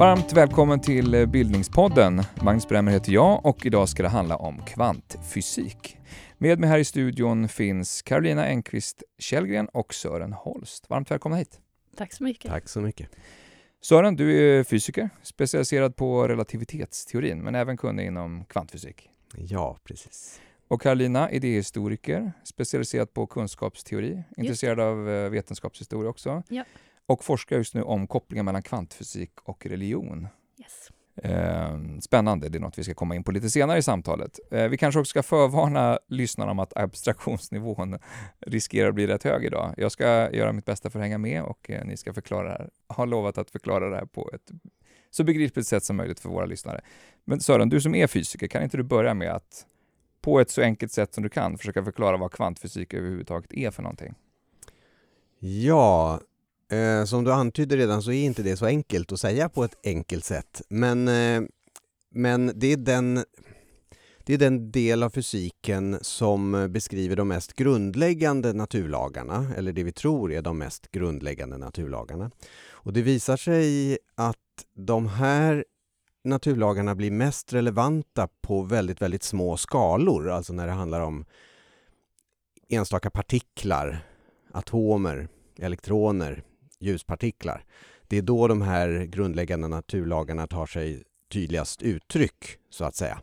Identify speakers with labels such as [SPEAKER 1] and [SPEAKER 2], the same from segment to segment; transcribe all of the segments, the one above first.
[SPEAKER 1] Varmt välkommen till Bildningspodden. Magnus Bremmer heter jag och idag ska det handla om kvantfysik. Med mig här i studion finns Carolina Enqvist Källgren och Sören Holst. Varmt välkomna hit.
[SPEAKER 2] Tack så mycket.
[SPEAKER 3] Tack så mycket.
[SPEAKER 1] Sören, du är fysiker, specialiserad på relativitetsteorin, men även kunnig inom kvantfysik.
[SPEAKER 3] Ja, precis.
[SPEAKER 1] Och Carolina, idéhistoriker, specialiserad på kunskapsteori, intresserad av eh, vetenskapshistoria också.
[SPEAKER 2] Ja.
[SPEAKER 1] Och forskar just nu om kopplingen mellan kvantfysik och religion.
[SPEAKER 2] Yes.
[SPEAKER 1] Eh, spännande, det är något vi ska komma in på lite senare i samtalet. Eh, vi kanske också ska förvarna lyssnarna om att abstraktionsnivån riskerar att bli rätt hög idag. Jag ska göra mitt bästa för att hänga med och eh, ni ska förklara det här. har lovat att förklara det här på ett så begripligt sätt som möjligt för våra lyssnare. Men Sören, du som är fysiker, kan inte du börja med att på ett så enkelt sätt som du kan försöka förklara vad kvantfysik överhuvudtaget är för någonting?
[SPEAKER 3] Ja, Eh, som du antydde redan så är inte det så enkelt att säga på ett enkelt sätt. Men, eh, men det, är den, det är den del av fysiken som beskriver de mest grundläggande naturlagarna, eller det vi tror är de mest grundläggande naturlagarna. Och det visar sig att de här naturlagarna blir mest relevanta på väldigt, väldigt små skalor, alltså när det handlar om enstaka partiklar, atomer, elektroner, ljuspartiklar. Det är då de här grundläggande naturlagarna tar sig tydligast uttryck, så att säga.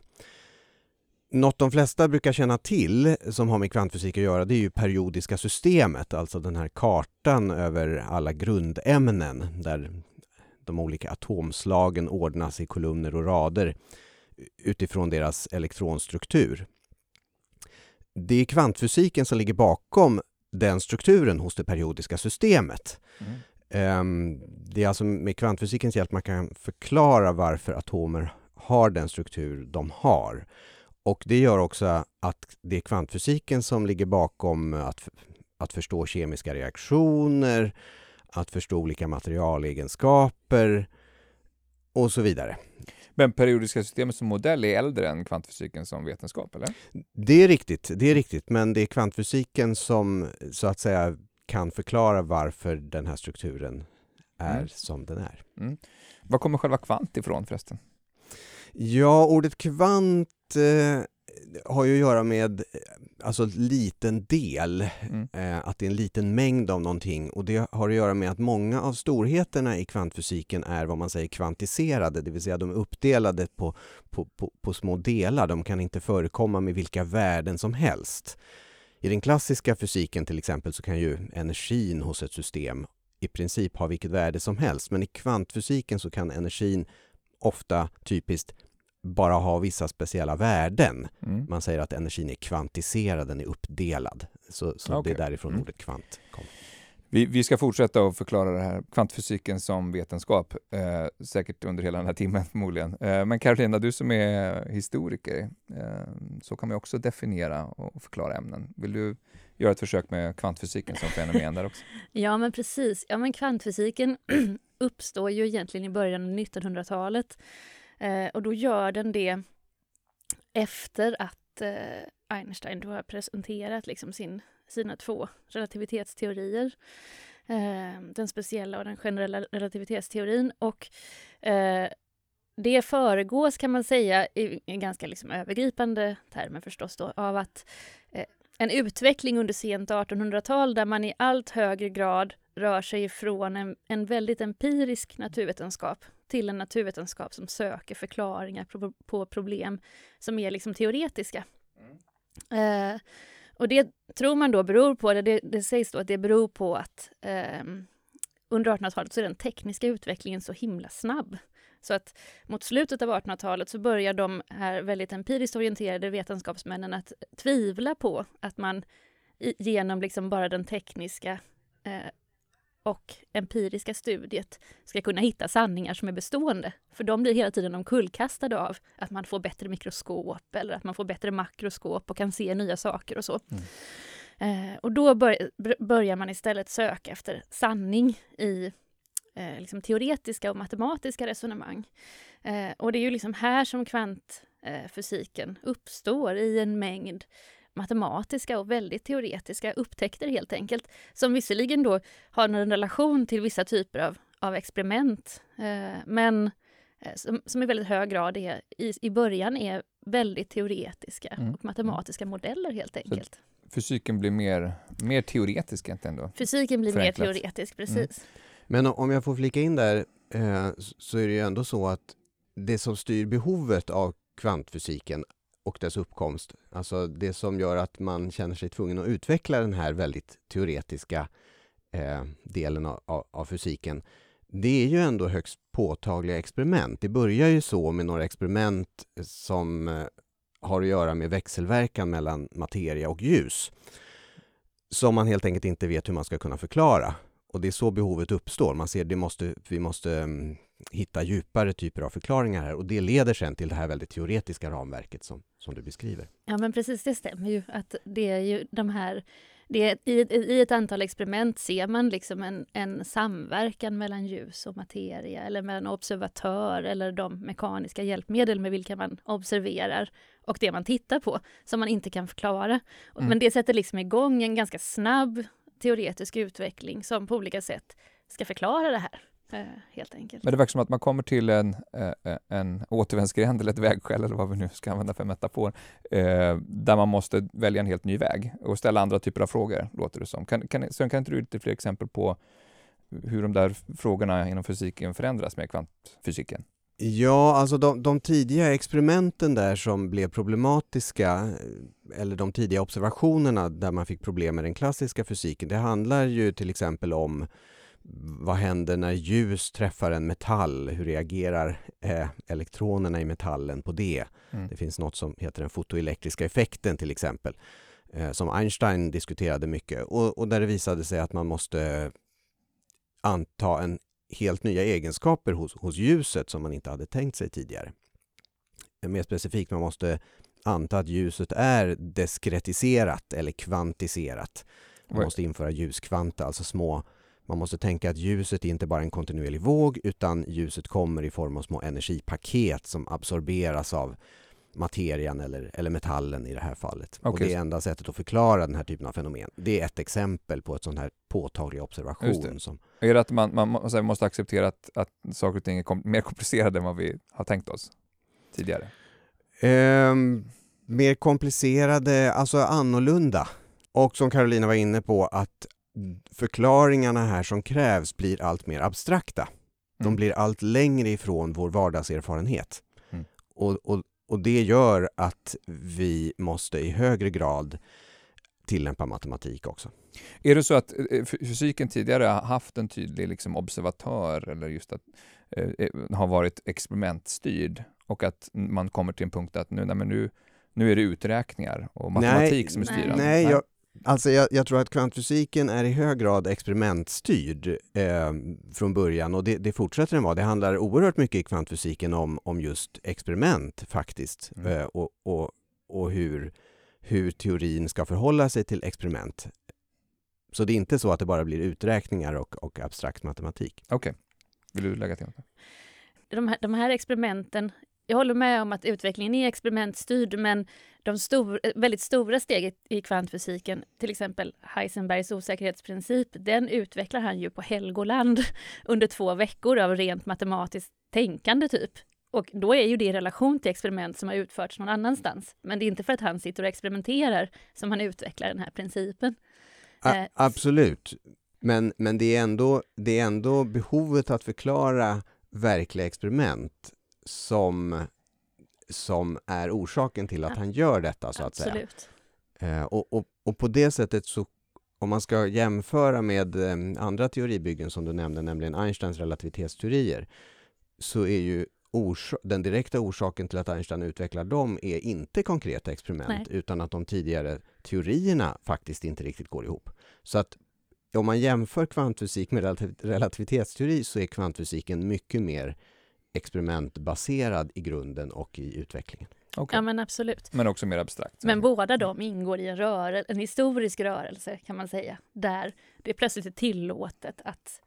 [SPEAKER 3] Något de flesta brukar känna till som har med kvantfysik att göra det är ju periodiska systemet, alltså den här kartan över alla grundämnen där de olika atomslagen ordnas i kolumner och rader utifrån deras elektronstruktur. Det är kvantfysiken som ligger bakom den strukturen hos det periodiska systemet. Mm. Um, det är alltså med kvantfysikens hjälp man kan förklara varför atomer har den struktur de har. Och det gör också att det är kvantfysiken som ligger bakom att, att förstå kemiska reaktioner, att förstå olika materialegenskaper och så vidare.
[SPEAKER 1] Men periodiska systemet som modell är äldre än kvantfysiken som vetenskap, eller?
[SPEAKER 3] Det är riktigt, det är riktigt, men det är kvantfysiken som så att säga kan förklara varför den här strukturen är mm. som den är. Mm.
[SPEAKER 1] Var kommer själva kvant ifrån förresten?
[SPEAKER 3] Ja, ordet kvant eh, har ju att göra med alltså liten del, mm. eh, att det är en liten mängd av någonting och det har att göra med att många av storheterna i kvantfysiken är vad man säger kvantiserade, det vill säga de är uppdelade på, på, på, på små delar, de kan inte förekomma med vilka värden som helst. I den klassiska fysiken till exempel så kan ju energin hos ett system i princip ha vilket värde som helst, men i kvantfysiken så kan energin ofta typiskt bara ha vissa speciella värden. Mm. Man säger att energin är kvantiserad, den är uppdelad. Så, så okay. det är därifrån mm. ordet kvant kommer.
[SPEAKER 1] Vi, vi, ska fortsätta att förklara det här, kvantfysiken som vetenskap, eh, säkert under hela den här timmen förmodligen. Eh, men Carolina, du som är historiker, eh, så kan man också definiera och förklara ämnen. Vill du göra ett försök med kvantfysiken som fenomen där också?
[SPEAKER 2] ja, men precis. Ja, men kvantfysiken uppstår ju egentligen i början av 1900-talet eh, och då gör den det efter att eh, Einstein då har presenterat liksom sin sina två relativitetsteorier. Eh, den speciella och den generella relativitetsteorin. Och eh, det föregås kan man säga i, i ganska liksom övergripande termer förstås då, av att eh, en utveckling under sent 1800-tal där man i allt högre grad rör sig ifrån en, en väldigt empirisk naturvetenskap till en naturvetenskap som söker förklaringar på, på problem som är liksom teoretiska. Mm. Eh, och det tror man då beror på, det, det sägs då att det beror på att eh, under 1800-talet så är den tekniska utvecklingen så himla snabb. Så att mot slutet av 1800-talet så börjar de här väldigt empiriskt orienterade vetenskapsmännen att tvivla på att man genom liksom bara den tekniska eh, och empiriska studiet ska kunna hitta sanningar som är bestående. För de blir hela tiden omkullkastade av att man får bättre mikroskop eller att man får bättre makroskop och kan se nya saker och så. Mm. Eh, och då bör, börjar man istället söka efter sanning i eh, liksom teoretiska och matematiska resonemang. Eh, och det är ju liksom här som kvant eh, fysiken uppstår i en mängd matematiska och väldigt teoretiska upptäckter helt enkelt. Som visserligen då har en relation till vissa typer av, av experiment, eh, men eh, som, som i väldigt hög grad är, i, i början är väldigt teoretiska
[SPEAKER 1] Mm.
[SPEAKER 2] och matematiska modeller helt enkelt.
[SPEAKER 1] Fysiken blir mer, mer teoretisk egentligen då.
[SPEAKER 2] Fysiken blir mer
[SPEAKER 1] Förenklat. Mm.
[SPEAKER 2] teoretisk, precis.
[SPEAKER 3] Men o- om jag får flika in där eh, så är det ju ändå så att det som styr behovet av kvantfysiken och dess uppkomst, alltså det som gör att man känner sig tvungen att utveckla den här väldigt teoretiska eh, delen av, av, av fysiken, det är ju ändå högst påtagliga experiment. Det börjar ju så med några experiment som eh, har att göra med växelverkan mellan materia och ljus som man helt enkelt inte vet hur man ska kunna förklara. Och det är så behovet uppstår. Man ser det måste, vi måste mm, hitta djupare typer av förklaringar här och det leder sen till det här väldigt teoretiska ramverket som, som du beskriver.
[SPEAKER 2] Ja men precis, det stämmer ju att det är ju de här det i, I ett antal experiment ser man liksom en, en samverkan mellan ljus och materia eller mellan observatör eller de mekaniska hjälpmedel med vilka man observerar och det man tittar på som man inte kan förklara.
[SPEAKER 1] Mm.
[SPEAKER 2] Men det sätter liksom igång en ganska snabb teoretisk utveckling som på olika sätt ska förklara det här. eh, Helt enkelt.
[SPEAKER 1] Men det verkar som att man kommer till en, eh, eh, en återvändsgränd eller ett vägskäl eller vad vi nu ska använda för metafor, eh, där man måste välja en helt ny väg och ställa andra typer av frågor, låter det som. Kan, kan, Sören, kan inte du ge lite fler exempel på hur de där frågorna inom fysiken förändras med kvantfysiken?
[SPEAKER 3] Ja, alltså de, de tidiga experimenten där som blev problematiska eh, eller de tidiga observationerna där man fick problem med den klassiska fysiken, det handlar ju till exempel om vad händer när ljus träffar en metall? Hur reagerar eh, elektronerna i metallen på det?
[SPEAKER 1] Mm.
[SPEAKER 3] Det finns något som heter den fotoelektriska effekten till exempel, eh, som Einstein diskuterade mycket och, och där det visade sig att man måste anta en helt nya egenskaper hos, hos ljuset som man inte hade tänkt sig tidigare. Mer specifikt, man måste anta att ljuset är diskretiserat eller kvantiserat. Man måste införa ljuskvanta, alltså små man måste tänka att ljuset är inte bara en kontinuerlig våg utan ljuset kommer i form av små energipaket som absorberas av materian eller, eller metallen i det här fallet. Och
[SPEAKER 1] Okej.
[SPEAKER 3] det är enda sättet att förklara den här typen av fenomen. Det är ett exempel på ett sån här påtaglig observation. Som,
[SPEAKER 1] Är det att man, man må- så här, måste acceptera att, att saker och ting är kom, mer komplicerade än vad vi har tänkt oss tidigare?
[SPEAKER 3] Ehm, mer komplicerade, alltså annorlunda. Och som Carolina var inne på att förklaringarna här som krävs blir allt mer abstrakta. De
[SPEAKER 1] Mm.
[SPEAKER 3] blir allt längre ifrån vår vardagserfarenhet.
[SPEAKER 1] Mm.
[SPEAKER 3] Och, och, och det gör att vi måste i högre grad tillämpa matematik också.
[SPEAKER 1] Är det så att eh, f- fysiken tidigare har haft en tydlig liksom, observatör eller just att eh, eh, har varit experimentstyrd och att man kommer till en punkt att nu, nej, men nu, nu är det uträkningar och matematik som är
[SPEAKER 2] nej.
[SPEAKER 1] styrande?
[SPEAKER 3] Nej, jag, alltså jag, jag tror att kvantfysiken är i hög grad experimentstyrd eh, från början och det, det fortsätter den vara. Det handlar oerhört mycket i kvantfysiken om, om just experiment faktiskt
[SPEAKER 1] Mm.
[SPEAKER 3] eh, och, och, och hur, hur teorin ska förhålla sig till experiment. Så det är inte så att det bara blir uträkningar och, och abstrakt matematik.
[SPEAKER 1] Okej. Vill du lägga till något?
[SPEAKER 2] de här, de här experimenten, jag håller med om att utvecklingen är experimentstyrd, men de stor, eh, väldigt stora steg i kvantfysiken, till exempel Heisenbergs osäkerhetsprincip, den utvecklar han ju på Helgoland under två veckor av rent matematiskt tänkande typ. Och då är ju det i relation till experiment som har utförts någon annanstans. Men det är inte för att han sitter och experimenterar som han utvecklar den här principen.
[SPEAKER 3] A-
[SPEAKER 2] Eh,
[SPEAKER 3] absolut. Men, men det, är ändå, det är ändå behovet att förklara verkliga experiment som, som är orsaken till att han gör detta så att säga. Eh, och, och, och på det sättet så om man ska jämföra med eh, andra teoribyggen som du nämnde, nämligen Einsteins relativitetsteorier, så är ju den direkta orsaken till att Einstein utvecklar dem är inte konkreta experiment
[SPEAKER 2] Nej.
[SPEAKER 3] utan att de tidigare teorierna faktiskt inte riktigt går ihop. Så att om man jämför kvantfysik med relativ- relativitetsteori så är kvantfysiken mycket mer experimentbaserad i grunden och i utvecklingen.
[SPEAKER 1] Okej.
[SPEAKER 2] Ja men absolut.
[SPEAKER 1] Men också mer abstrakt.
[SPEAKER 2] Men båda de ingår i en, rörel- en historisk rörelse kan man säga, där det plötsligt är tillåtet att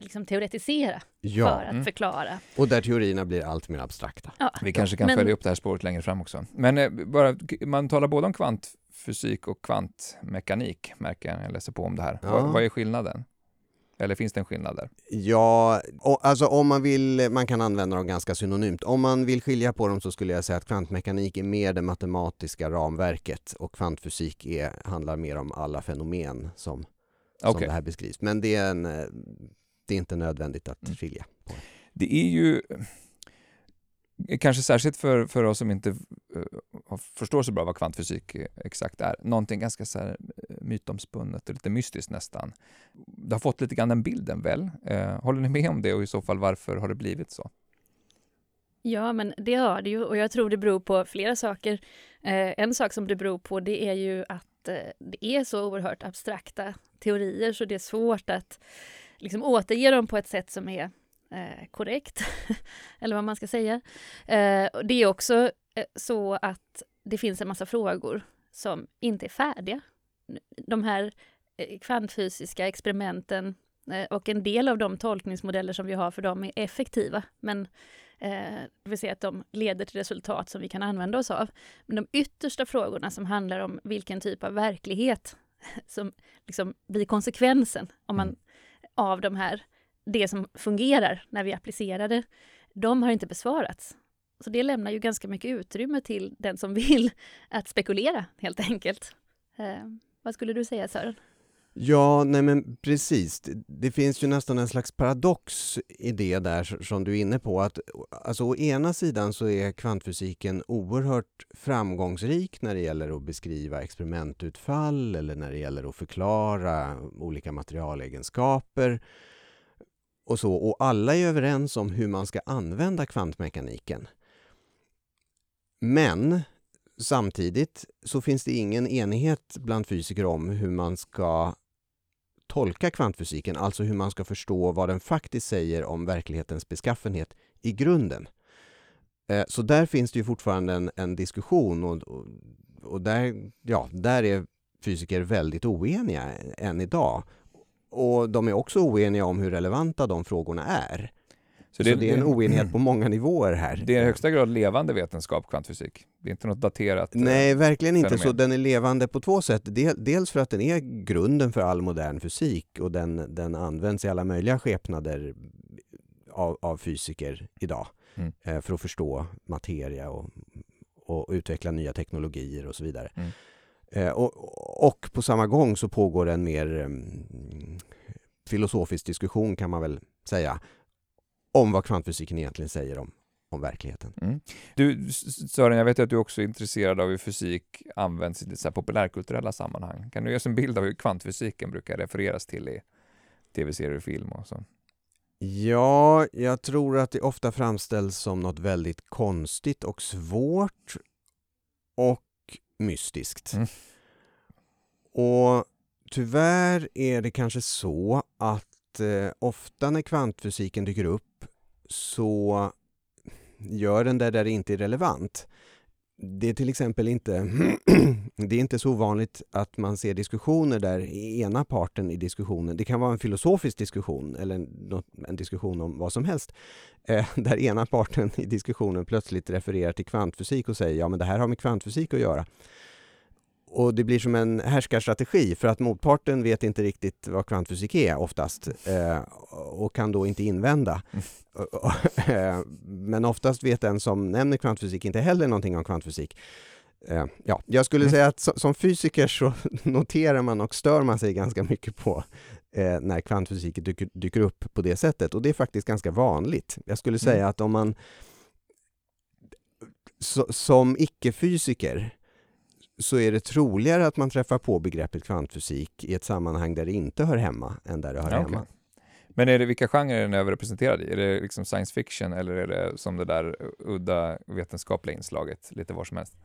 [SPEAKER 2] liksom teoretisera
[SPEAKER 3] Ja,
[SPEAKER 2] för att
[SPEAKER 1] Mm.
[SPEAKER 2] förklara.
[SPEAKER 3] och där teorierna blir allt mer abstrakta.
[SPEAKER 2] Ja.
[SPEAKER 1] Vi kanske kan
[SPEAKER 2] Men-
[SPEAKER 1] följa upp det här spåret längre fram också. Men eh, bara, man talar både om kvantfysik och kvantmekanik, märker jag när jag läser på om det här.
[SPEAKER 3] Ja.
[SPEAKER 1] Vad, vad är skillnaden? Eller finns det en skillnad där?
[SPEAKER 3] Ja, och, alltså om man vill, man kan använda dem ganska synonymt. Om man vill skilja på dem så skulle jag säga att kvantmekanik är mer det matematiska ramverket och kvantfysik är, handlar mer om alla fenomen som, som
[SPEAKER 1] Okej.
[SPEAKER 3] det här beskrivs. Men det är, en, eh, det är inte nödvändigt att
[SPEAKER 1] Mm.
[SPEAKER 3] skilja.
[SPEAKER 1] Det är ju kanske särskilt för, för oss som inte uh, förstår så bra vad kvantfysik eh, exakt är, någonting ganska så här eh, mytomspunnet och lite mystiskt nästan. Det har fått lite grann den bilden väl? Uh, håller ni med om det och i så fall varför har det blivit så?
[SPEAKER 2] Ja, men det har det ju och jag tror det beror på flera saker. Uh, en sak som det beror på det är ju att det är så oerhört abstrakta teorier så det är svårt att liksom återge dem på ett sätt som är eh, korrekt, eller vad man ska säga. Eh, det är också eh, så att det finns en massa frågor som inte är färdiga. De här eh, kvantfysiska experimenten eh, och en del av de tolkningsmodeller som vi har för dem är effektiva, men Eh, det vill säga att de leder till resultat som vi kan använda oss av. Men de yttersta frågorna som handlar om vilken typ av verklighet som liksom blir konsekvensen om man,
[SPEAKER 1] Mm.
[SPEAKER 2] av de här, det som fungerar när vi applicerar det, de har inte besvarats. Så det lämnar ju ganska mycket utrymme till den som vill att spekulera helt enkelt. Eh, vad skulle du säga Sören?
[SPEAKER 3] Ja, nej men precis. Det, det finns ju nästan en slags paradox i det där som du är inne på. Att, alltså, å ena sidan så är kvantfysiken oerhört framgångsrik när det gäller att beskriva experimentutfall eller när det gäller att förklara olika materialegenskaper och så. Och alla är överens om hur man ska använda kvantmekaniken. Men samtidigt så finns det ingen enighet bland fysiker om hur man ska tolka kvantfysiken, alltså hur man ska förstå vad den faktiskt säger om verklighetens beskaffenhet i grunden. Eh, så där finns det ju fortfarande en, en diskussion och, och, och där, ja, där är fysiker väldigt oeniga än idag. Och de är också oeniga om hur relevanta de frågorna är. Så det, är en oenighet på många nivåer här.
[SPEAKER 1] Det är i högsta grad levande vetenskap, kvantfysik. Det är inte något daterat. eh,
[SPEAKER 3] Nej, verkligen inte.
[SPEAKER 1] fenomen.
[SPEAKER 3] Så den är levande på två sätt. Del- Dels för att den är grunden för all modern fysik och den, den används i alla möjliga skepnader av, av fysiker idag
[SPEAKER 1] Mm.
[SPEAKER 3] eh, för att förstå materia och, och utveckla nya teknologier och så vidare.
[SPEAKER 1] Mm.
[SPEAKER 3] Eh, och, och på samma gång så pågår en mer mm, filosofisk diskussion kan man väl säga om vad kvantfysiken egentligen säger om, om verkligheten.
[SPEAKER 1] Mm. Du Sören, jag vet att du också är intresserad av hur fysik används i lite så här populärkulturella sammanhang. Kan du ge oss en bild av hur kvantfysiken brukar refereras till i tv-serier och film och så?
[SPEAKER 3] Ja, jag tror att det ofta framställs som något väldigt konstigt och svårt och mystiskt.
[SPEAKER 1] Mm.
[SPEAKER 3] Och tyvärr är det kanske så att eh, ofta när kvantfysiken dyker upp så gör den det där det inte är relevant. Det är till exempel inte, det är inte så ovanligt att man ser diskussioner där ena parten i diskussionen, det kan vara en filosofisk diskussion eller något, en diskussion om vad som helst, eh, där ena parten i diskussionen plötsligt refererar till kvantfysik och säger ja men det här har med kvantfysik att göra. Och det blir som en härskarstrategi för att motparten vet inte riktigt vad kvantfysik är oftast eh, och kan då inte invända. Eh, Men oftast vet den som nämner kvantfysik inte heller någonting om kvantfysik. Eh, Ja, jag skulle
[SPEAKER 1] Mm.
[SPEAKER 3] säga att so- som fysiker så noterar man och stör man sig ganska mycket på när kvantfysiken dyker, dyker upp på det sättet och det är faktiskt ganska vanligt. Jag skulle säga
[SPEAKER 1] Mm.
[SPEAKER 3] att om man som icke-fysiker så är det troligare att man träffar på begreppet kvantfysik i ett sammanhang där det inte hör hemma än där det hör
[SPEAKER 1] Ja,
[SPEAKER 3] hemma.
[SPEAKER 1] okej. Men är det, vilka genrer är den överrepresenterad i? Är det liksom science fiction eller är det som det där udda vetenskapliga inslaget lite var som helst?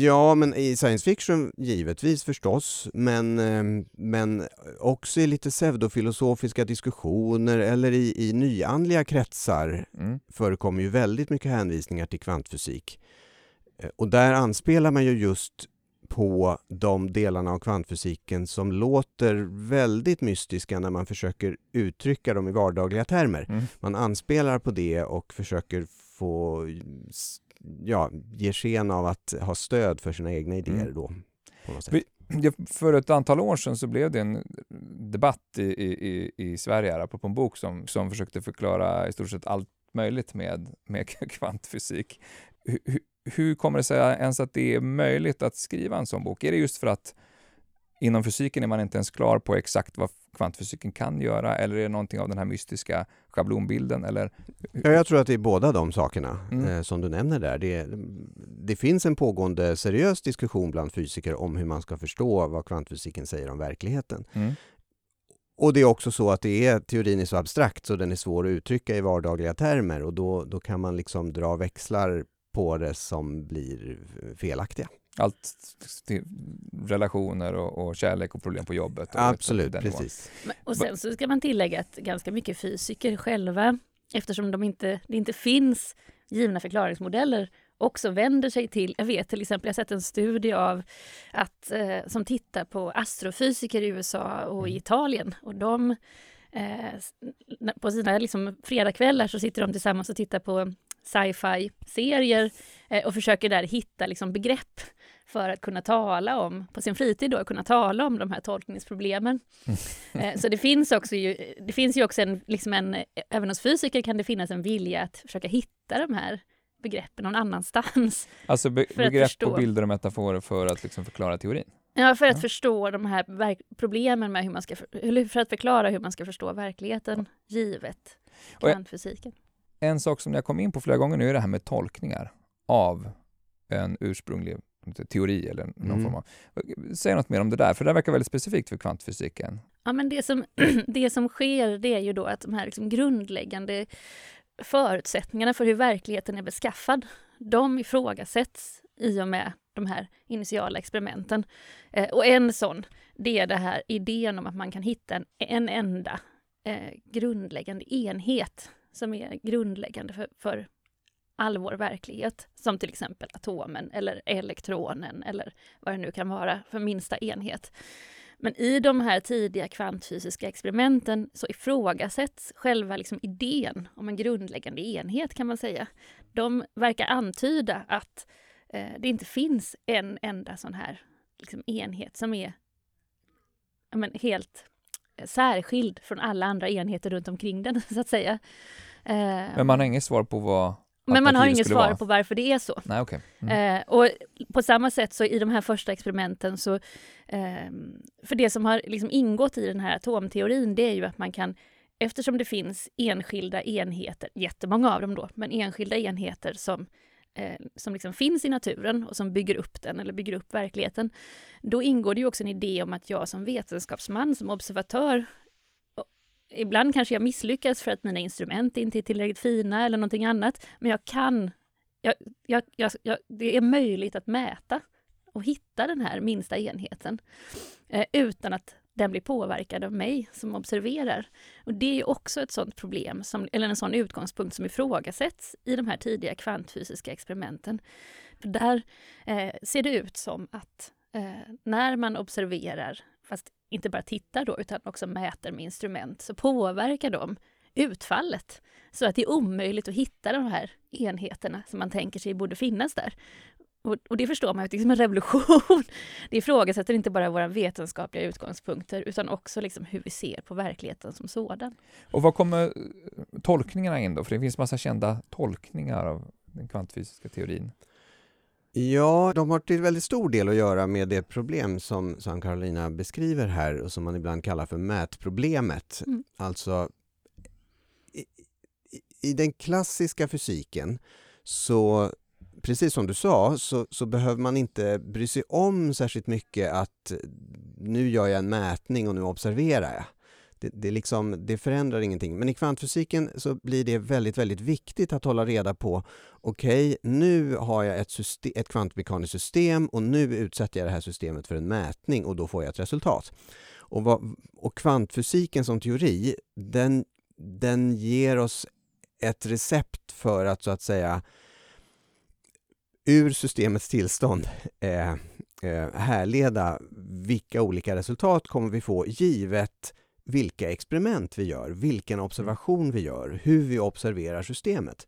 [SPEAKER 3] Ja, men i science fiction givetvis förstås, men, eh, men också i lite pseudofilosofiska diskussioner eller i, i nyandliga kretsar
[SPEAKER 1] Mm.
[SPEAKER 3] förekommer ju väldigt mycket hänvisningar till kvantfysik. Eh, Och där anspelar man ju just på de delarna av kvantfysiken som låter väldigt mystiska när man försöker uttrycka dem i vardagliga termer.
[SPEAKER 1] Mm.
[SPEAKER 3] Man anspelar på det och försöker få ja, ge sken av att ha stöd för sina egna idéer
[SPEAKER 1] Mm.
[SPEAKER 3] då.
[SPEAKER 1] Vi- för ett antal år sedan så blev det en debatt i, i, i- i Sverige här, apropå en bok som, som försökte förklara i stort sett allt möjligt med, med kvantfysik. Hur, hur, kommer det sig ens att det är möjligt att skriva en sån bok? Är det just för att inom fysiken är man inte ens klar på exakt vad kvantfysiken kan göra eller är det någonting av den här mystiska schablonbilden? Eller,
[SPEAKER 3] Ja, jag tror att det är båda de sakerna
[SPEAKER 1] Mm.
[SPEAKER 3] eh, som du nämner där. Det, det finns en pågående seriös diskussion bland fysiker om hur man ska förstå vad kvantfysiken säger om verkligheten.
[SPEAKER 1] mm,
[SPEAKER 3] Och det är också så att det är, teorin är så abstrakt så den är svår att uttrycka i vardagliga termer och då, då kan man liksom dra växlar på det som blir felaktiga.
[SPEAKER 1] allt till relationer och, och kärlek och problem på jobbet? Och
[SPEAKER 3] Absolut, precis.
[SPEAKER 2] Men- Och sen så ska man tillägga att ganska mycket fysiker själva, eftersom de inte, det inte finns givna förklaringsmodeller, också vänder sig till, jag vet till exempel, jag har sett en studie av att, eh, som tittar på astrofysiker i USA och i Italien och de eh, på sina liksom, fredagskvällar så sitter de tillsammans och tittar på sci-fi-serier eh, och försöker där hitta liksom, begrepp för att kunna tala om, på sin fritid då, kunna tala om de här tolkningsproblemen. Eh, Så det finns också ju, det finns ju också en, liksom en, även hos fysiker kan det finnas en vilja att försöka hitta de här begreppen någon annanstans.
[SPEAKER 1] Alltså be- begrepp och bilder och metaforer för att liksom förklara teorin?
[SPEAKER 2] Ja, för att
[SPEAKER 1] Ja.
[SPEAKER 2] förstå de här problemen med hur man ska, för- för att förklara hur man ska förstå verkligheten givet kvantfysiken.
[SPEAKER 1] En sak som jag kom in på flera gånger nu är det här med tolkningar av en ursprunglig teori eller någon
[SPEAKER 3] Mm.
[SPEAKER 1] form av... Säg något mer om det där, för det där verkar väldigt specifikt för kvantfysiken.
[SPEAKER 2] Ja, men det som, det som sker det är ju då att de här liksom grundläggande förutsättningarna för hur verkligheten är beskaffad, de ifrågasätts i och med de här initiala experimenten. Eh, och en sån, det är det här idén om att man kan hitta en, en enda eh, grundläggande enhet som är grundläggande för, för all vår verklighet, som till exempel atomen eller elektronen eller vad det nu kan vara för minsta enhet. Men i de här tidiga kvantfysiska experimenten så ifrågasätts själva liksom idén om en grundläggande enhet kan man säga. De verkar antyda att eh, det inte finns en enda sån här liksom, enhet som är men, helt särskild från alla andra enheter runt omkring den, så att säga. Eh,
[SPEAKER 1] Men man har inget svar på vad
[SPEAKER 2] men man har inget svar
[SPEAKER 1] vara.
[SPEAKER 2] på varför det är så.
[SPEAKER 1] Nej, okej. Mm.
[SPEAKER 2] Eh, och på samma sätt så i de här första experimenten så, ehm, för det som har liksom ingått i den här atomteorin, det är ju att man kan, eftersom det finns enskilda enheter, jättemånga av dem då, men enskilda enheter som, eh, som liksom finns i naturen och som bygger upp den eller bygger upp verkligheten, då ingår det ju också en idé om att jag som vetenskapsman, som observatör, Ibland kanske jag misslyckas för att mina instrument inte är tillräckligt fina eller någonting annat, men jag kan jag, jag, jag, jag, det är möjligt att mäta och hitta den här minsta enheten eh, utan att den blir påverkad av mig som observerar. Och det är också ett sådant problem, som, eller en sån utgångspunkt som ifrågasätts i de här tidiga kvantfysiska experimenten. För där eh, ser det ut som att eh, när man observerar, fast inte bara tittar då, utan också mäter med instrument, så påverkar de utfallet. Så att det är omöjligt att hitta de här enheterna som man tänker sig borde finnas där. Och, och det förstår man ju, det är som en revolution. Det ifrågasätter inte bara våra vetenskapliga utgångspunkter utan också liksom hur vi ser på verkligheten som sådan.
[SPEAKER 1] Och vad kommer eh, tolkningarna in då? För det finns massa kända tolkningar av den kvantfysiska teorin.
[SPEAKER 3] Ja, de har till väldigt stor del att göra med det problem som, som Carolina beskriver här och som man ibland kallar för mätproblemet.
[SPEAKER 2] Mm.
[SPEAKER 3] Alltså, i, i, i den klassiska fysiken så, precis som du sa, så, så behöver man inte bry sig om särskilt mycket att eh, nu gör jag en mätning och nu observerar jag. Det, det, liksom, det förändrar ingenting. Men i kvantfysiken så blir det väldigt, väldigt viktigt att hålla reda på okej, nu har jag ett, system, ett kvantmekaniskt system och nu utsätter jag det här systemet för en mätning och då får jag ett resultat. Och, vad, och kvantfysiken som teori, den, den ger oss ett recept för att så att säga ur systemets tillstånd eh, eh, härleda vilka olika resultat kommer vi få givet vilka experiment vi gör, vilken observation vi gör, hur vi observerar systemet.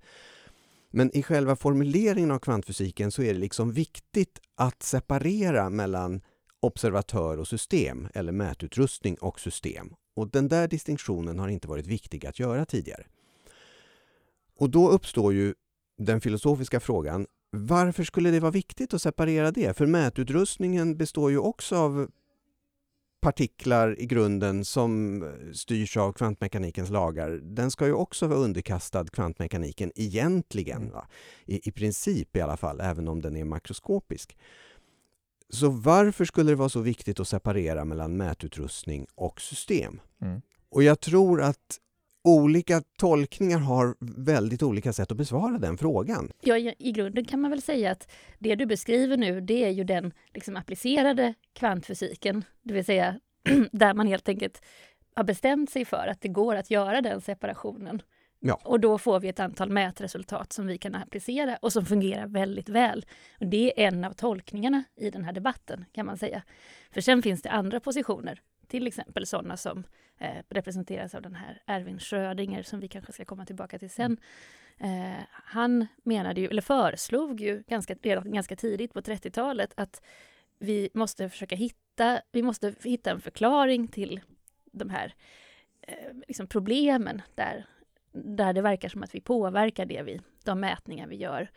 [SPEAKER 3] Men i själva formuleringen av kvantfysiken så är det liksom viktigt att separera mellan observatör och system, eller mätutrustning och system. Och den där distinktionen har inte varit viktig att göra tidigare. Och då uppstår ju den filosofiska frågan, varför skulle det vara viktigt att separera det? För mätutrustningen består ju också av partiklar i grunden som styrs av kvantmekanikens lagar, den ska ju också vara underkastad kvantmekaniken egentligen. Va? I, I princip i alla fall, även om den är makroskopisk. Så varför skulle det vara så viktigt att separera mellan mätutrustning och system? Mm. Och jag tror att olika tolkningar har väldigt olika sätt att besvara den frågan.
[SPEAKER 2] Ja, i grunden kan man väl säga att det du beskriver nu, det är ju den liksom applicerade kvantfysiken, det vill säga där man helt enkelt har bestämt sig för att det går att göra den separationen. Ja. Och då får vi ett antal mätresultat som vi kan applicera och som fungerar väldigt väl. Och det är en av tolkningarna i den här debatten kan man säga. För sen finns det andra positioner, till exempel sådana som eh, representeras av den här Erwin Schrödinger som vi kanske ska komma tillbaka till sen. Eh, han menade ju, eller föreslog ju ganska, redan ganska tidigt på 30-talet att vi måste försöka hitta, vi måste hitta en förklaring till de här eh, liksom problemen där där det verkar som att vi påverkar det vi, de mätningar vi gör.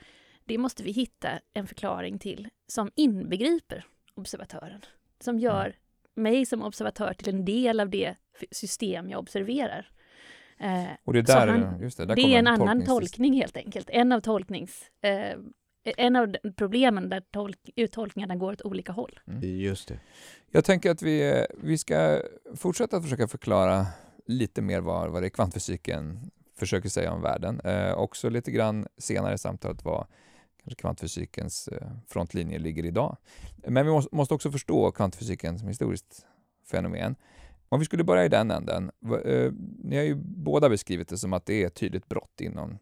[SPEAKER 2] Det måste vi hitta en förklaring till som inbegriper observatören. Som gör mm mig som observatör till en del av det system jag observerar.
[SPEAKER 1] Eh, och det, där, han, just det, där
[SPEAKER 2] det är en annan tolkning helt enkelt. En av tolknings... Eh, en av problemen där tolk, uttolkningarna går åt olika håll.
[SPEAKER 3] Mm. Just det.
[SPEAKER 1] Jag tänker att vi, vi ska fortsätta försöka förklara lite mer vad, vad det är kvantfysiken försöker säga om världen. Eh, också lite grann senare i samtalet vad kanske kvantfysikens eh, frontlinje ligger idag. Men vi måste, också förstå kvantfysiken som historiskt fenomen. Om vi skulle börja i den änden. Eh, ni har ju båda beskrivit det som att det är ett tydligt brott inom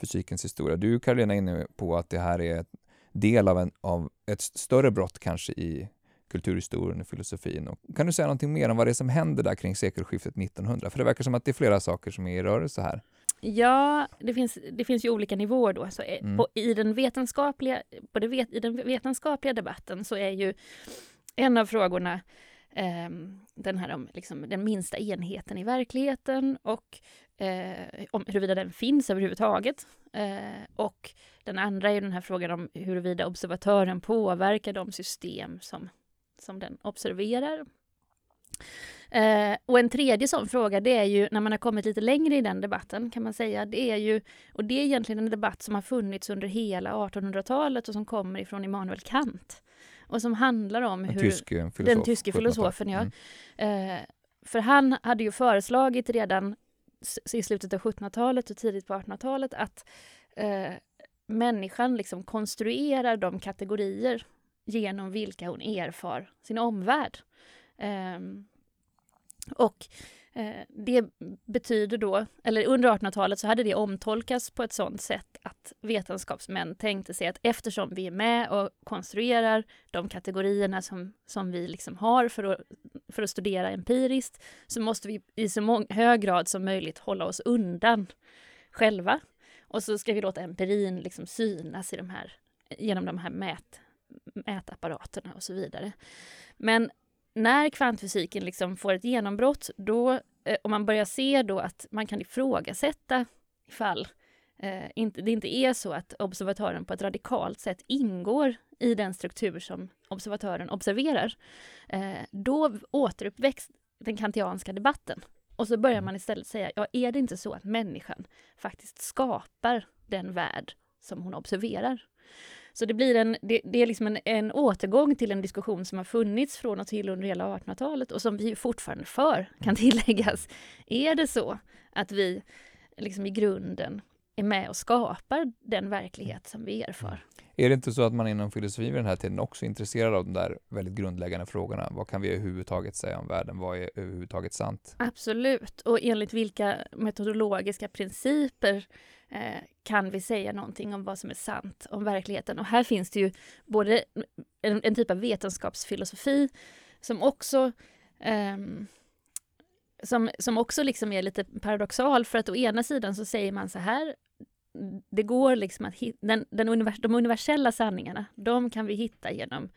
[SPEAKER 1] fysikens historia. Du Karolina är inne på att det här är del av, en, av ett större brott kanske i kulturhistorien och filosofin. Och kan du säga någonting mer om vad det är som händer där kring sekelskiftet 1900? För det verkar som att det är flera saker som är i rörelse här.
[SPEAKER 2] Ja, det finns, det finns ju olika nivåer då. Så mm. på, i, den vetenskapliga, på det vet, I den vetenskapliga debatten så är ju en av frågorna eh, den här om liksom, den minsta enheten i verkligheten och eh, om huruvida den finns överhuvudtaget. Eh, och den andra är den här frågan om huruvida observatören påverkar de system som som den observerar. Eh, och en tredje sån fråga, det är ju när man har kommit lite längre i den debatten kan man säga, det är ju, och det är egentligen en debatt som har funnits under hela 1800-talet och som kommer ifrån Immanuel Kant. Och som handlar om hur...
[SPEAKER 1] Tyske
[SPEAKER 2] den tyske filosofen, ja. Mm. Eh, för han hade ju föreslagit redan i slutet av 1700-talet och tidigt på 1800-talet att eh, människan liksom konstruerar de kategorier genom vilka hon erfar sin omvärld. Ehm, och eh, det betyder då, eller under 1800-talet så hade det omtolkats på ett sådant sätt att vetenskapsmän tänkte sig att eftersom vi är med och konstruerar de kategorierna som, som vi liksom har för att, för att studera empiriskt så måste vi i så hög grad som möjligt hålla oss undan själva. Och så ska vi låta empirin liksom synas i de här, genom de här mät, mätapparaterna och så vidare. Men när kvantfysiken liksom får ett genombrott, då, eh, och man börjar se då att man kan ifrågasätta ifall eh, inte, det inte är så att observatören på ett radikalt sätt ingår i den struktur som observatören observerar, eh, då återuppväcks den kantianska debatten. Och så börjar man istället säga, ja, är det inte så att människan faktiskt skapar den värld som hon observerar? Så det blir en, det, det är liksom en, en, återgång till en diskussion som har funnits från och till under hela 1800-talet och som vi fortfarande för, kan tilläggas. Är det så att vi liksom i grunden är med och skapar den verklighet som vi erfar.
[SPEAKER 1] Är det inte så att man inom filosofi vid den här tiden också är intresserad av de där väldigt grundläggande frågorna? Vad kan vi överhuvudtaget säga om världen? Vad är överhuvudtaget sant?
[SPEAKER 2] Absolut, och enligt vilka metodologiska principer eh, kan vi säga någonting om vad som är sant om verkligheten? Och här finns det ju både en, en typ av vetenskapsfilosofi som också um, som, som också liksom är lite paradoxal för att å ena sidan så säger man så här det går liksom att hitta, den, den univers, de universella sanningarna, de kan vi hitta genom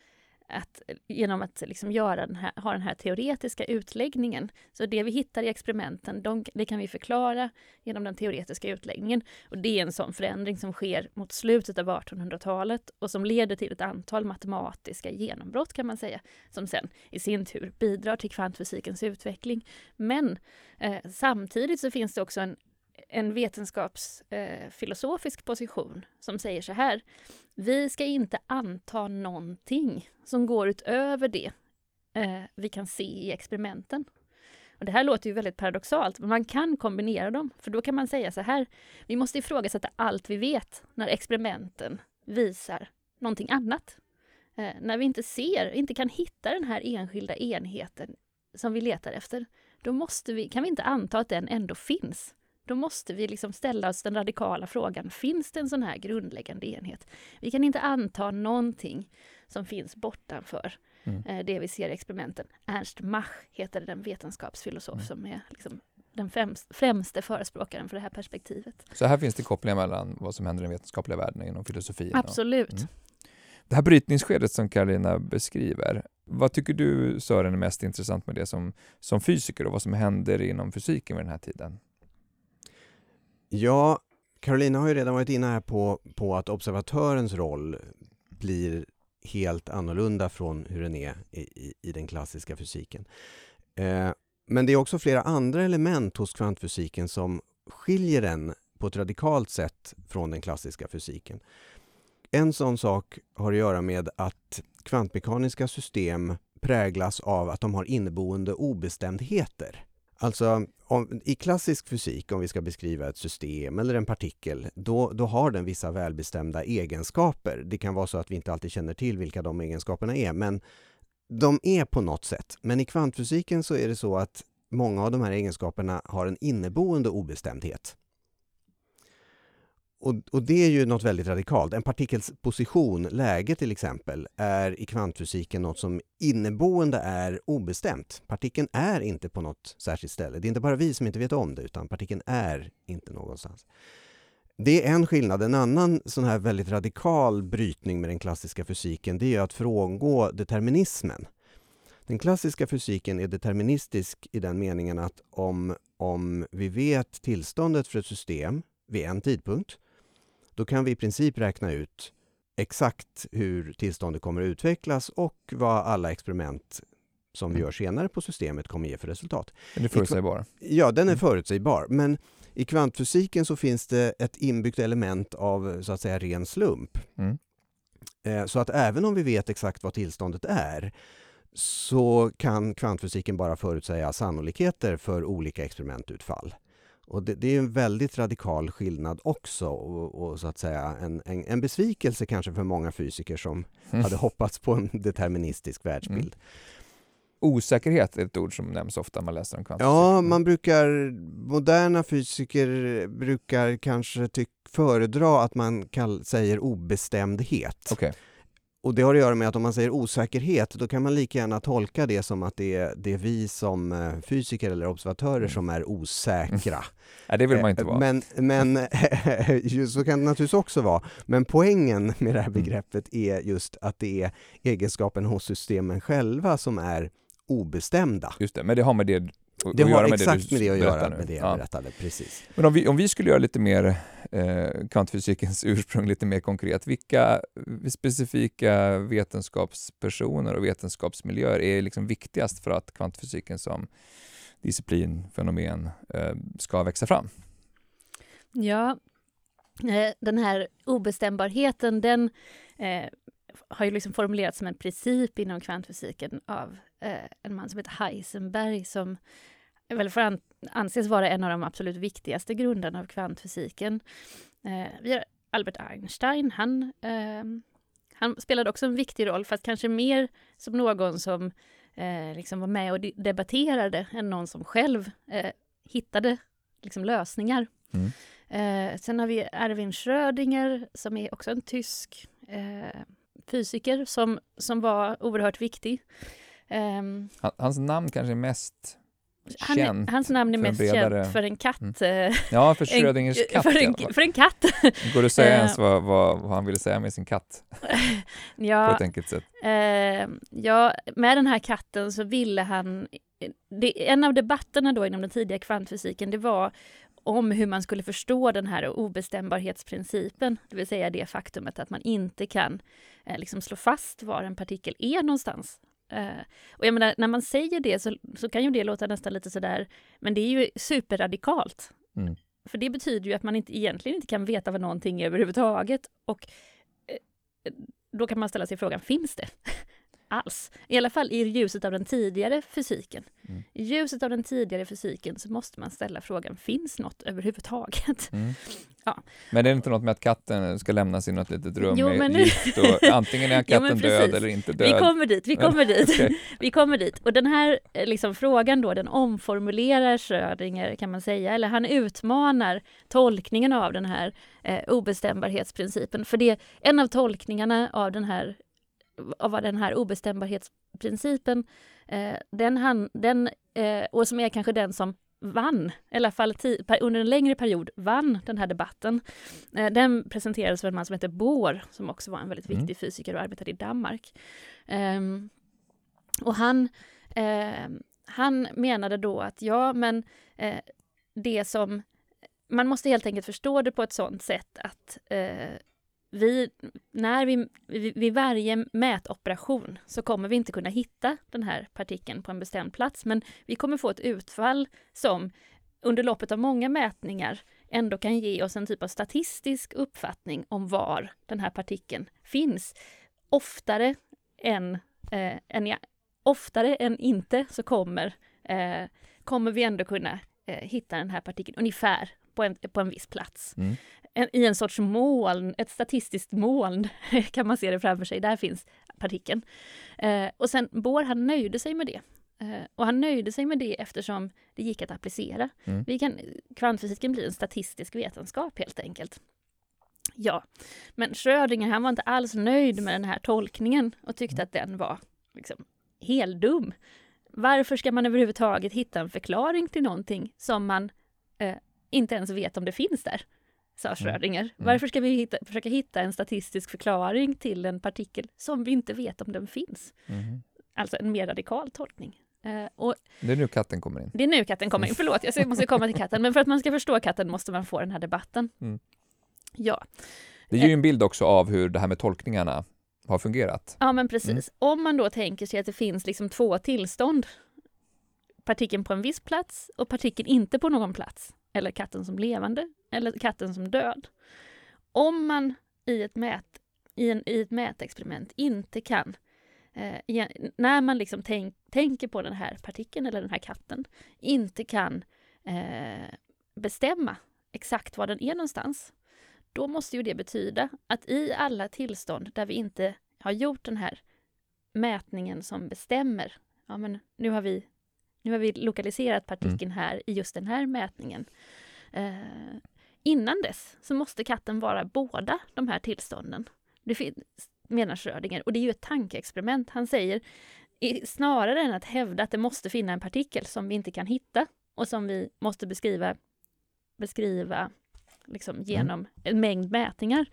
[SPEAKER 2] att, genom att liksom göra den här, ha den här teoretiska utläggningen. Så det vi hittar i experimenten, de, det kan vi förklara genom den teoretiska utläggningen. Och det är en sån förändring som sker mot slutet av 1800-talet och som leder till ett antal matematiska genombrott kan man säga, som sen i sin tur bidrar till kvantfysikens utveckling. Men eh, samtidigt så finns det också en en vetenskapsfilosofisk eh, position som säger så här. Vi ska inte anta någonting som går utöver det eh, vi kan se i experimenten. Och det här låter ju väldigt paradoxalt, men man kan kombinera dem. För då kan man säga så här. Vi måste ifrågasätta allt vi vet när experimenten visar någonting annat. Eh, när vi inte ser, inte kan hitta den här enskilda enheten som vi letar efter, då måste vi, kan vi inte anta att den ändå finns. Då måste vi liksom ställa oss den radikala frågan, finns det en sån här grundläggande enhet? Vi kan inte anta någonting som finns bortanför mm. eh, det vi ser i experimenten. Ernst Mach heter den vetenskapsfilosof mm. som är liksom den främst, främste förespråkaren för det här perspektivet.
[SPEAKER 1] Så här finns det kopplingar mellan vad som händer i den vetenskapliga världen inom filosofin?
[SPEAKER 2] Absolut. Och, mm.
[SPEAKER 1] Det här brytningsskedet som Karolina beskriver, vad tycker du Sören är mest intressant med det som, som fysiker och vad som händer inom fysiken vid den här tiden?
[SPEAKER 3] Ja, Carolina har ju redan varit inne här på, på att observatörens roll blir helt annorlunda från hur den är i, i, i den klassiska fysiken. Eh, men det är också flera andra element hos kvantfysiken som skiljer den på ett radikalt sätt från den klassiska fysiken. En sån sak har att göra med att kvantmekaniska system präglas av att de har inneboende obestämdheter. Alltså, om, i klassisk fysik, om vi ska beskriva ett system eller en partikel, då, då har den vissa välbestämda egenskaper. Det kan vara så att vi inte alltid känner till vilka de egenskaperna är, men de är på något sätt. Men i kvantfysiken så är det så att många av de här egenskaperna har en inneboende obestämdhet. Och, och, det är ju något väldigt radikalt. En partikels position, läge till exempel, är i kvantfysiken något som inneboende är obestämt. Partikeln är inte på något särskilt ställe. Det är inte bara vi som inte vet om det, utan partikeln är inte någonstans. Det är en skillnad. En annan sån här väldigt radikal brytning med den klassiska fysiken, det är att frångå determinismen. Den klassiska fysiken är deterministisk i den meningen att om, om vi vet tillståndet för ett system vid en tidpunkt då kan vi i princip räkna ut exakt hur tillståndet kommer att utvecklas och vad alla experiment som vi mm. gör senare på systemet kommer att ge för resultat.
[SPEAKER 1] Den är förutsägbar?
[SPEAKER 3] Ja, den är mm. förutsägbar. Men i kvantfysiken så finns det ett inbyggt element av så att säga ren slump. Mm. Eh, så att även om vi vet exakt vad tillståndet är så kan kvantfysiken bara förutsäga sannolikheter för olika experimentutfall. Och det, det, är en väldigt radikal skillnad också och, och så att säga en, en, en, besvikelse kanske för många fysiker som mm. hade hoppats på en deterministisk världsbild. Mm.
[SPEAKER 1] Osäkerhet är ett ord som nämns ofta när man läser om kvantfysik.
[SPEAKER 3] Ja, man brukar, moderna fysiker brukar kanske tyck, föredra att man kall, säger obestämdhet.
[SPEAKER 1] Okay.
[SPEAKER 3] Och det har att göra med att om man säger osäkerhet, då kan man lika gärna tolka det som att det är, det är vi som eh, fysiker eller observatörer mm. som är osäkra.
[SPEAKER 1] Nej, det vill man inte vara.
[SPEAKER 3] Men, men så kan det naturligtvis också vara. Men poängen med det här mm. begreppet är just att det är egenskapen hos systemen själva som är obestämda.
[SPEAKER 1] Just det, men det har med det
[SPEAKER 3] det har exakt med det att göra med det jag berättade, precis.
[SPEAKER 1] Men om vi, om vi skulle göra lite mer eh, kvantfysikens ursprung lite mer konkret, vilka specifika vetenskapspersoner och vetenskapsmiljöer är liksom viktigast för att kvantfysiken som disciplin, fenomen, eh, ska växa fram?
[SPEAKER 2] Ja, eh, den här obestämbarheten, den eh, har ju liksom formulerats som en princip inom kvantfysiken av eh, en man som heter Heisenberg som väl får an, anses vara en av de absolut viktigaste grundarna av kvantfysiken. Eh, Albert Einstein, han, eh, han spelade också en viktig roll, fast kanske mer som någon som eh, liksom var med och debatterade än någon som själv eh, hittade liksom, lösningar. Mm. Eh, sen har vi Erwin Schrödinger som är också en tysk eh, fysiker som, som var oerhört viktig.
[SPEAKER 1] Um, hans namn kanske är mest
[SPEAKER 2] han,
[SPEAKER 1] känt
[SPEAKER 2] hans namn är mest bredare... känt för en katt. Mm.
[SPEAKER 1] Eh, ja, för Schrödingers katt
[SPEAKER 2] för en, för en katt.
[SPEAKER 1] Går det att säga ens vad, vad, vad, han ville säga med sin katt? ja, på ett enkelt sätt.
[SPEAKER 2] Eh, ja, med den här katten så ville han... Det, en av debatterna då inom den tidiga kvantfysiken, det var om hur man skulle förstå den här obestämbarhetsprincipen, det vill säga det faktumet att man inte kan eh, liksom slå fast var en partikel är någonstans. Uh, och jag menar, när man säger det så, så kan ju det låta nästan lite sådär, men det är ju superradikalt. Mm. För det betyder ju att man inte, egentligen inte kan veta vad någonting är överhuvudtaget. Och uh, då kan man ställa sig frågan, finns det? Alls. I alla fall i ljuset av den tidigare fysiken. Mm. I ljuset av den tidigare fysiken så måste man ställa frågan, finns något överhuvudtaget? Mm.
[SPEAKER 1] Ja. Men det är inte något med att katten ska lämnas i något litet rum jo, med gift och antingen är katten jo, död eller inte död?
[SPEAKER 2] Vi kommer dit, vi kommer dit. okay. Vi kommer dit. Och den här eh, liksom, frågan då, den omformulerar Schrödinger kan man säga, eller han utmanar tolkningen av den här eh, obestämbarhetsprincipen. För det, en av tolkningarna av den här av den här obestämbarhetsprincipen, eh, den, han, den eh, och som är kanske den som vann, i alla fall under en längre period vann den här debatten. Eh, den presenterades av en man som heter Bohr, som också var en väldigt mm. viktig fysiker och arbetade i Danmark. Um, och han, eh, han menade då att ja, men eh, det som man måste helt enkelt förstå det på ett sådant sätt att eh, vi, när vi, vid varje mätoperation så kommer vi inte kunna hitta den här partikeln på en bestämd plats, men vi kommer få ett utfall som under loppet av många mätningar ändå kan ge oss en typ av statistisk uppfattning om var den här partikeln finns. Oftare än, eh, än, ja, oftare än inte så kommer, eh, kommer vi ändå kunna eh, hitta den här partikeln ungefär på en, på en viss plats. Mm en, i en sorts moln, ett statistiskt moln kan man se det framför sig. Där finns partikeln. Eh, och sen Bohr, han nöjde sig med det. Eh, och han nöjde sig med det eftersom det gick att applicera. Mm. Vi kan, kvantfysiken blir en statistisk vetenskap helt enkelt. Ja, men Schrödinger han var inte alls nöjd med den här tolkningen och tyckte att den var liksom helt dum. Varför ska man överhuvudtaget hitta en förklaring till någonting som man eh, inte ens vet om det finns där? Sa mm. Schrödinger. Mm. Varför ska vi hitta, försöka hitta en statistisk förklaring till en partikel som vi inte vet om den finns? Mm. Alltså en mer radikal tolkning.
[SPEAKER 1] Uh, och det är nu katten kommer in.
[SPEAKER 2] Det är nu katten kommer in, förlåt, jag måste komma till katten. Men för att man ska förstå katten måste man få den här debatten. Mm. Ja.
[SPEAKER 1] Det ger ju en bild också av hur det här med tolkningarna har fungerat.
[SPEAKER 2] Ja, men precis. Mm. Om man då tänker sig att det finns liksom två tillstånd, partikeln på en viss plats och partikeln inte på någon plats, eller katten som levande, eller katten som död. Om man i ett, mät, i en, i ett mätexperiment inte kan eh, när man liksom tänk, tänker på den här partikeln eller den här katten, inte kan eh, bestämma exakt var den är någonstans, då måste ju det betyda att i alla tillstånd där vi inte har gjort den här mätningen som bestämmer, ja men nu har vi nu har vi lokaliserat partikeln mm. här i just den här mätningen. Eh, innan dess så måste katten vara båda de här tillstånden. Det finns, menar Schrödinger, och det är ju ett tankeexperiment. Han säger snarare än att hävda att det måste finnas en partikel som vi inte kan hitta och som vi måste beskriva, beskriva liksom mm. genom en mängd mätningar,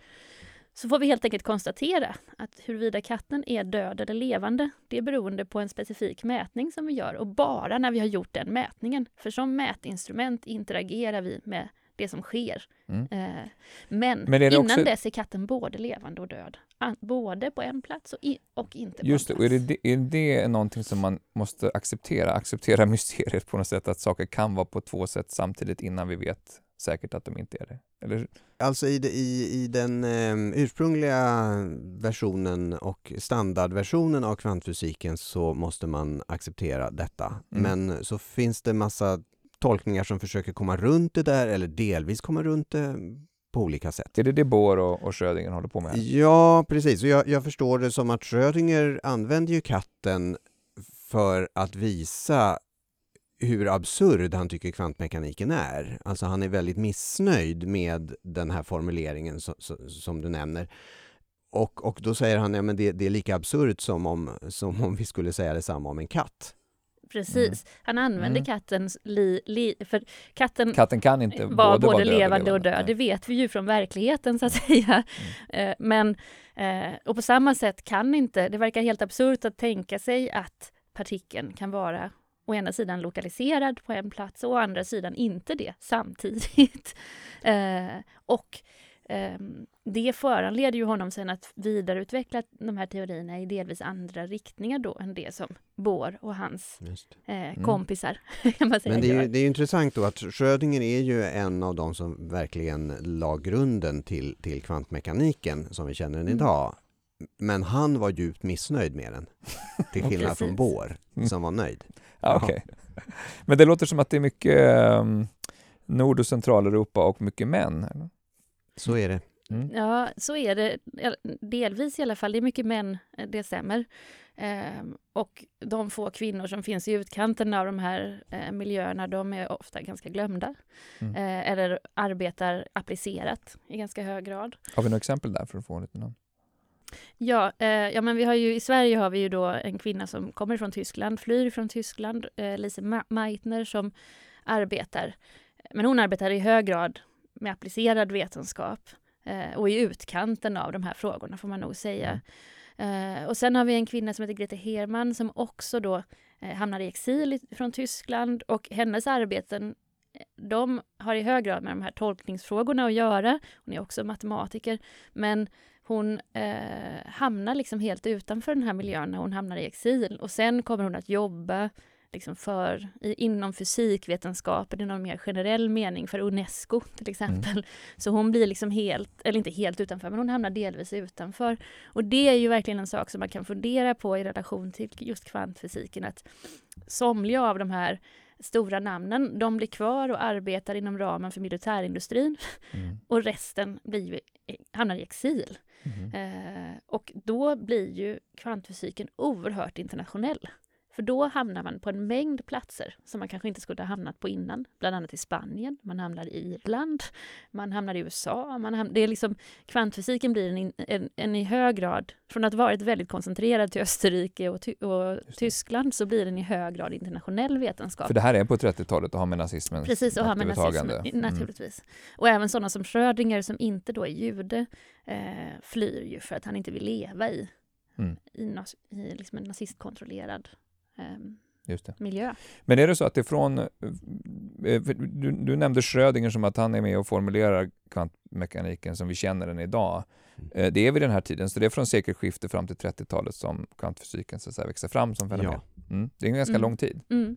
[SPEAKER 2] så får vi helt enkelt konstatera att huruvida katten är död eller levande, det är beroende på en specifik mätning som vi gör och bara när vi har gjort den mätningen. För som mätinstrument interagerar vi med det som sker. Mm. Eh, men, men innan också... dess är katten både levande och död. Både på en plats och, i, och inte
[SPEAKER 1] Just
[SPEAKER 2] på en
[SPEAKER 1] plats. Just det, är det, är det någonting som man måste acceptera? Acceptera mysteriet på något sätt, att saker kan vara på två sätt samtidigt innan vi vet säkert att de inte är det? Eller?
[SPEAKER 3] Alltså i, i, i den eh, ursprungliga versionen och standardversionen av kvantfysiken så måste man acceptera detta.
[SPEAKER 1] Mm.
[SPEAKER 3] Men så finns det massa tolkningar som försöker komma runt det där eller delvis komma runt det på olika sätt.
[SPEAKER 1] Är det det Bohr och, och Schrödinger håller på med? här?
[SPEAKER 3] Ja, precis. Och jag, jag förstår det som att Schrödinger använder ju katten för att visa hur absurd han tycker kvantmekaniken är. Alltså han är väldigt missnöjd med den här formuleringen som, som du nämner. Och, och då säger han att ja, det, det är lika absurt som om, som om vi skulle säga detsamma om en katt.
[SPEAKER 2] Precis. Han använder
[SPEAKER 1] Mm.
[SPEAKER 2] kattens li, li, för katten
[SPEAKER 1] Katten kan inte
[SPEAKER 2] var
[SPEAKER 1] både,
[SPEAKER 2] både, levande och död. Det vet vi ju från verkligheten så att säga. Eh, Men, eh, och på samma sätt kan inte, det verkar helt absurt att tänka sig att partikeln kan vara å ena sidan lokaliserad på en plats och å andra sidan inte det samtidigt. Eh, och ehm, det föranleder ju honom sen att vidareutveckla de här teorierna i delvis andra riktningar då än det som Bohr och hans eh, kompisar kan man säga
[SPEAKER 3] Men det är, ju, det är intressant då att Schrödinger är ju en av de som verkligen la grunden till, till kvantmekaniken som vi känner den
[SPEAKER 2] Mm.
[SPEAKER 3] idag. Men han var djupt missnöjd med den. Till skillnad
[SPEAKER 2] Precis.
[SPEAKER 3] från Bohr
[SPEAKER 1] Mm.
[SPEAKER 3] som var nöjd.
[SPEAKER 1] Ja, okej. Men det låter som att det är mycket um, Nord och Centraleuropa och mycket män. eller?
[SPEAKER 3] Så är det.
[SPEAKER 1] Mm.
[SPEAKER 2] Ja, så är det. Delvis i alla fall. Det är mycket män, eh, det stämmer. Ehm, och de få kvinnor som finns i utkanten av de här eh, miljöerna, de är ofta ganska glömda.
[SPEAKER 1] Mm.
[SPEAKER 2] Eh, eller arbetar applicerat i ganska hög grad.
[SPEAKER 1] Har vi några exempel där för att få lite namn?
[SPEAKER 2] Ja, eh, ja men vi har ju, i Sverige har vi ju då en kvinna som kommer från Tyskland, flyr från Tyskland, eh, Lise Ma- Meitner som arbetar. Men hon arbetar i hög grad med applicerad vetenskap eh, och i utkanten av de här frågorna får man nog säga. Eh, och sen har vi en kvinna som heter Grete Hermann som också då eh, hamnar i exil från Tyskland och hennes arbeten eh, de har i hög grad med de här tolkningsfrågorna att göra. Hon är också matematiker, men hon eh, hamnar liksom helt utanför den här miljön när hon hamnar i exil. Och sen kommer hon att jobba liksom för, i, inom fysikvetenskapen i någon mer generell mening för Unesco till exempel. Så hon blir liksom helt, eller inte helt utanför, men hon hamnar delvis utanför. Och det är ju verkligen en sak som man kan fundera på i relation till just kvantfysiken, att somliga av de här stora namnen, de blir kvar och arbetar inom ramen för militärindustrin
[SPEAKER 1] Mm.
[SPEAKER 2] och resten blir ju, hamnar i exil.
[SPEAKER 1] Mm.
[SPEAKER 2] Eh, och då blir ju kvantfysiken oerhört internationell. För då hamnar man på en mängd platser som man kanske inte skulle ha hamnat på innan. Bland annat i Spanien, man hamnar i Irland, man hamnar i USA. Man ham- det är liksom, kvantfysiken blir en, en, en i hög grad, från att varit väldigt koncentrerad till Österrike och, ty- och. Tyskland, så blir den i hög grad internationell vetenskap.
[SPEAKER 1] För det här är på 30-talet och har med nazismens
[SPEAKER 2] Precis, och har med nazismen,
[SPEAKER 1] Mm.
[SPEAKER 2] naturligtvis. Och även sådana som Schrödinger som inte då är jude eh, flyr ju för att han inte vill leva i,
[SPEAKER 1] Mm.
[SPEAKER 2] i, i liksom en nazistkontrollerad
[SPEAKER 1] Just det.
[SPEAKER 2] miljö.
[SPEAKER 1] Men är det så att det från, eh, för du, du nämnde Schrödinger som att han är med och formulerar kvantmekaniken som vi känner den idag. Eh, Det är vid den här tiden, så det är från sekelskiftet fram till 30-talet som kvantfysiken så att säga, växer fram som fenomen.
[SPEAKER 3] Ja.
[SPEAKER 1] Mm. Det är en ganska
[SPEAKER 2] Mm.
[SPEAKER 1] lång tid.
[SPEAKER 2] Mm.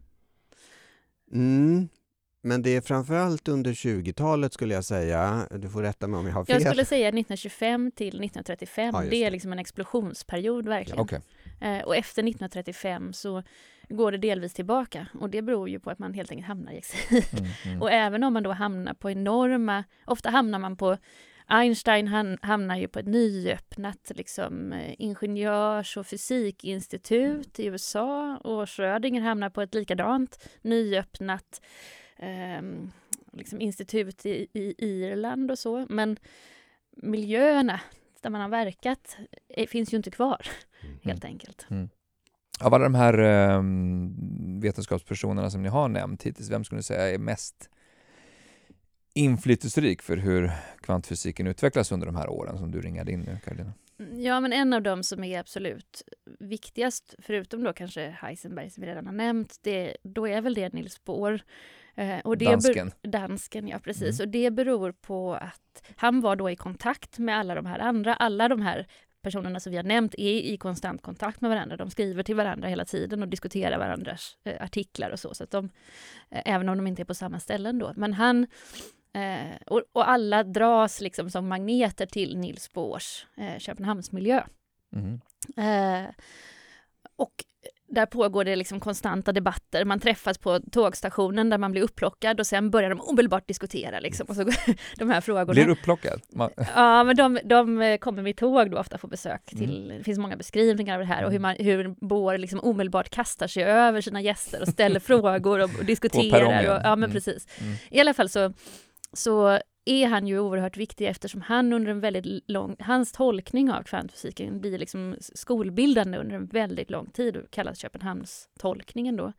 [SPEAKER 3] Mm. Men det är framförallt under 20-talet skulle jag säga. Du får rätta mig om jag har fel.
[SPEAKER 2] Jag skulle säga 1925 till 1935.
[SPEAKER 3] Ja, just
[SPEAKER 2] det är
[SPEAKER 3] det.
[SPEAKER 2] liksom en explosionsperiod verkligen.
[SPEAKER 1] Okej.
[SPEAKER 2] Eh, och efter 1935 så går det delvis tillbaka och det beror ju på att man helt enkelt hamnar i exil.
[SPEAKER 1] Mm, mm.
[SPEAKER 2] Och även om man då hamnar på enorma, ofta hamnar man på Einstein han, hamnar ju på ett nyöppnat liksom, eh, ingenjörs och fysikinstitut i USA och Schrödinger hamnar på ett likadant nyöppnat ehm, liksom institut i, i Irland och så. Men miljöerna där man har verkat eh, finns ju inte kvar helt enkelt.
[SPEAKER 1] Av alla de här eh, vetenskapspersonerna som ni har nämnt hittills, vem skulle ni säga är mest inflytelserik för hur kvantfysiken utvecklas under de här åren som du ringade in nu, Karolina?
[SPEAKER 2] Ja, men en av dem som är absolut viktigast, förutom då kanske Heisenberg som vi redan har nämnt, det, då är väl det Niels Bohr. Eh, och det
[SPEAKER 1] Dansken.
[SPEAKER 2] dansken, ja precis.
[SPEAKER 1] Mm.
[SPEAKER 2] Och det beror på att han var då i kontakt med alla de här andra, alla de här personerna som vi har nämnt är i konstant kontakt med varandra. De skriver till varandra hela tiden och diskuterar varandras eh, artiklar och så. så att de, eh, även om de inte är på samma ställen då. Men han Eh, och, och, alla dras liksom som magneter till Nils Bohrs eh, Köpenhamnsmiljö. Mm. Eh, och där pågår det liksom konstanta debatter. Man träffas på tågstationen där man blir upplockad och sen börjar de omedelbart diskutera liksom. Och så, de här frågorna.
[SPEAKER 1] Blir upplockad? Man...
[SPEAKER 2] Ja, men de, de kommer med tåg då ofta på besök till, mm. det finns många beskrivningar av det här och hur, mm. man, hur Bohr liksom omedelbart kastar sig över sina gäster och ställer frågor och, och diskuterar. Och, ja, men mm. precis. Mm. I alla fall så, så är han ju oerhört viktig eftersom han under en väldigt lång, hans tolkning av kvantfysiken blir liksom skolbildande under en väldigt lång tid och kallas Köpenhamnstolkningen då.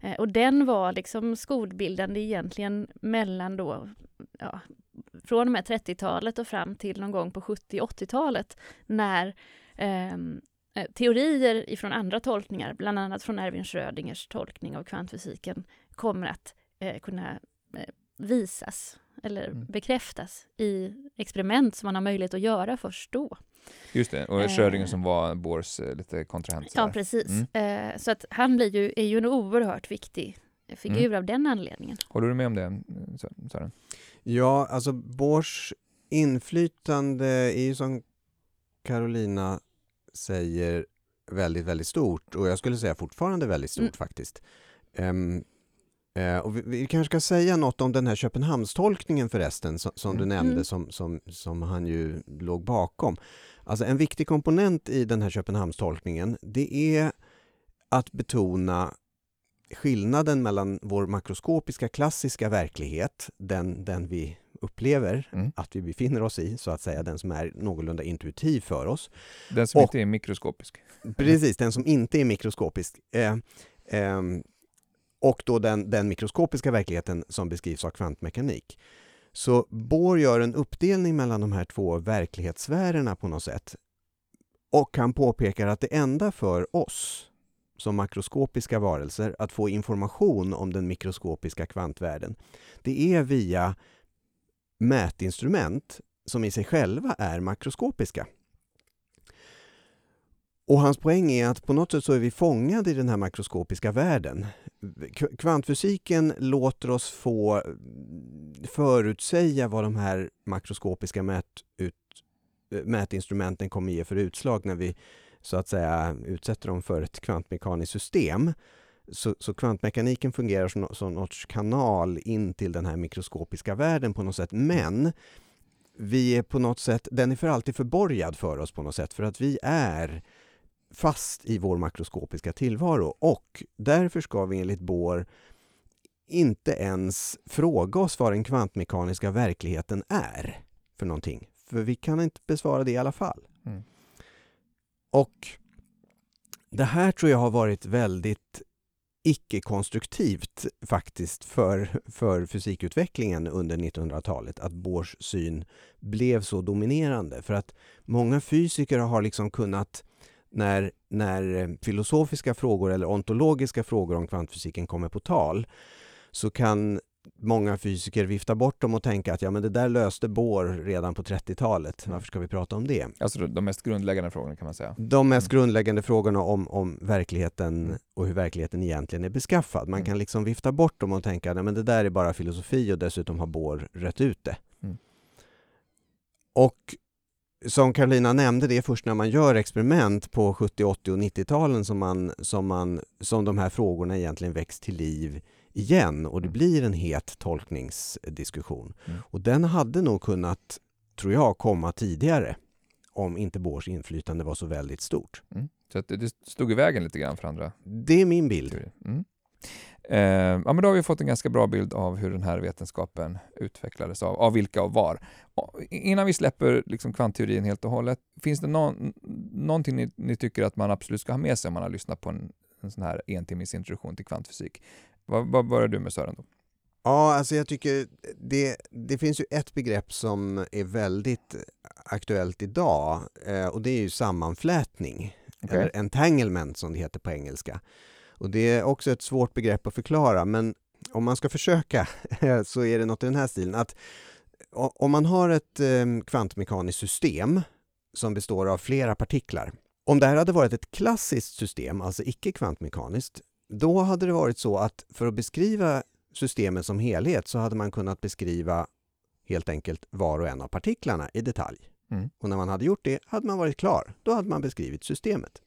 [SPEAKER 2] Eh, och den var liksom skolbildande egentligen mellan då, ja, från och med 30-talet och fram till någon gång på 70-80-talet när ehm, eh, teorier ifrån andra tolkningar, bland annat från Erwin Schrödingers tolkning av kvantfysiken, kommer att eh, kunna eh, visas eller mm. bekräftas i experiment som man har möjlighet att göra först då.
[SPEAKER 1] Just det, och Schrödinger eh, som var Bohrs eh, lite kontrahent.
[SPEAKER 2] Ja, precis. Mm. Eh, så att han blir ju, är ju en oerhört viktig figur mm. av den anledningen.
[SPEAKER 1] Håller du med om det, Sören?
[SPEAKER 3] Ja, alltså Bohrs inflytande är ju som Carolina säger väldigt, väldigt stort och jag skulle säga fortfarande väldigt stort mm. faktiskt. Um, Eh, och vi, vi, kanske ska säga något om den här Köpenhamnstolkningen förresten, som, som du mm. nämnde, mm. som, som, som han ju låg bakom. Alltså en viktig komponent i den här Köpenhamnstolkningen, det är att betona skillnaden mellan vår makroskopiska klassiska verklighet, den, den vi upplever mm. att vi befinner oss i, så att säga, den som är någorlunda intuitiv för oss.
[SPEAKER 1] Den som och, inte är mikroskopisk.
[SPEAKER 3] Precis, den som inte är mikroskopisk. Eh, eh, och då den, den mikroskopiska verkligheten som beskrivs av kvantmekanik. Så Bohr gör en uppdelning mellan de här två verklighetssfärerna på något sätt. Och han påpekar att det enda för oss som makroskopiska varelser att få information om den mikroskopiska kvantvärlden, det är via mätinstrument som i sig själva är makroskopiska. Och hans poäng är att på något sätt så är vi fångade i den här makroskopiska världen. Kvantfysiken låter oss få mm, förutsäga vad de här makroskopiska mätut, eh, mätinstrumenten kommer ge för utslag när vi så att säga utsätter dem för ett kvantmekaniskt system. Så, så kvantmekaniken fungerar som, som något kanal in till den här mikroskopiska världen på något sätt. Men vi är på något sätt, den är för alltid förborgad för oss på något sätt för att vi är fast i vår makroskopiska tillvaro och därför ska vi enligt Bohr inte ens fråga oss vad den kvantmekaniska verkligheten är för någonting. För vi kan inte besvara det i alla fall. Mm. Och det här tror jag har varit väldigt icke-konstruktivt faktiskt för, för fysikutvecklingen under 1900-talet, att Bohrs syn blev så dominerande. För att många fysiker har liksom kunnat när, när eh, filosofiska frågor eller ontologiska frågor om kvantfysiken kommer på tal så kan många fysiker vifta bort dem och tänka att ja, men det där löste Bohr redan på 30-talet. Varför ska vi prata om det?
[SPEAKER 1] Alltså de mest grundläggande frågorna kan man säga.
[SPEAKER 3] De mest mm. grundläggande frågorna om, om verkligheten mm. och hur verkligheten egentligen är beskaffad. Man mm. kan liksom vifta bort dem och tänka att det där är bara filosofi och dessutom har Bohr rätt ut det. Mm. Och som Karolina nämnde, det är först när man gör experiment på 70, 80 och 90-talen som, man, som, man, som de här frågorna egentligen väcks till liv igen och det blir en het tolkningsdiskussion. Mm. Och den hade nog kunnat, tror jag, komma tidigare om inte Bohrs inflytande var så väldigt stort.
[SPEAKER 1] Mm. Så det, det stod i vägen lite grann för andra?
[SPEAKER 3] Det är min bild.
[SPEAKER 1] Mm. Eh, ja, men då har vi fått en ganska bra bild av hur den här vetenskapen utvecklades, av, av vilka och var. Och innan vi släpper liksom kvantteorin helt och hållet, finns det någon, någonting ni, ni, tycker att man absolut ska ha med sig om man har lyssnat på en, en sån här entimmes introduktion till kvantfysik? Vad, vad börjar du med Sören? Då?
[SPEAKER 3] Ja, alltså jag tycker det, det finns ju ett begrepp som är väldigt aktuellt idag eh, och det är ju sammanflätning, okay. eller entanglement som det heter på engelska. Och det är också ett svårt begrepp att förklara, men om man ska försöka så är det något i den här stilen att om man har ett ehm, kvantmekaniskt system som består av flera partiklar. Om det här hade varit ett klassiskt system, alltså icke kvantmekaniskt, då hade det varit så att för att beskriva systemet som helhet så hade man kunnat beskriva helt enkelt var och en av partiklarna i detalj.
[SPEAKER 1] Mm.
[SPEAKER 3] Och när man hade gjort det hade man varit klar. Då hade man beskrivit systemet.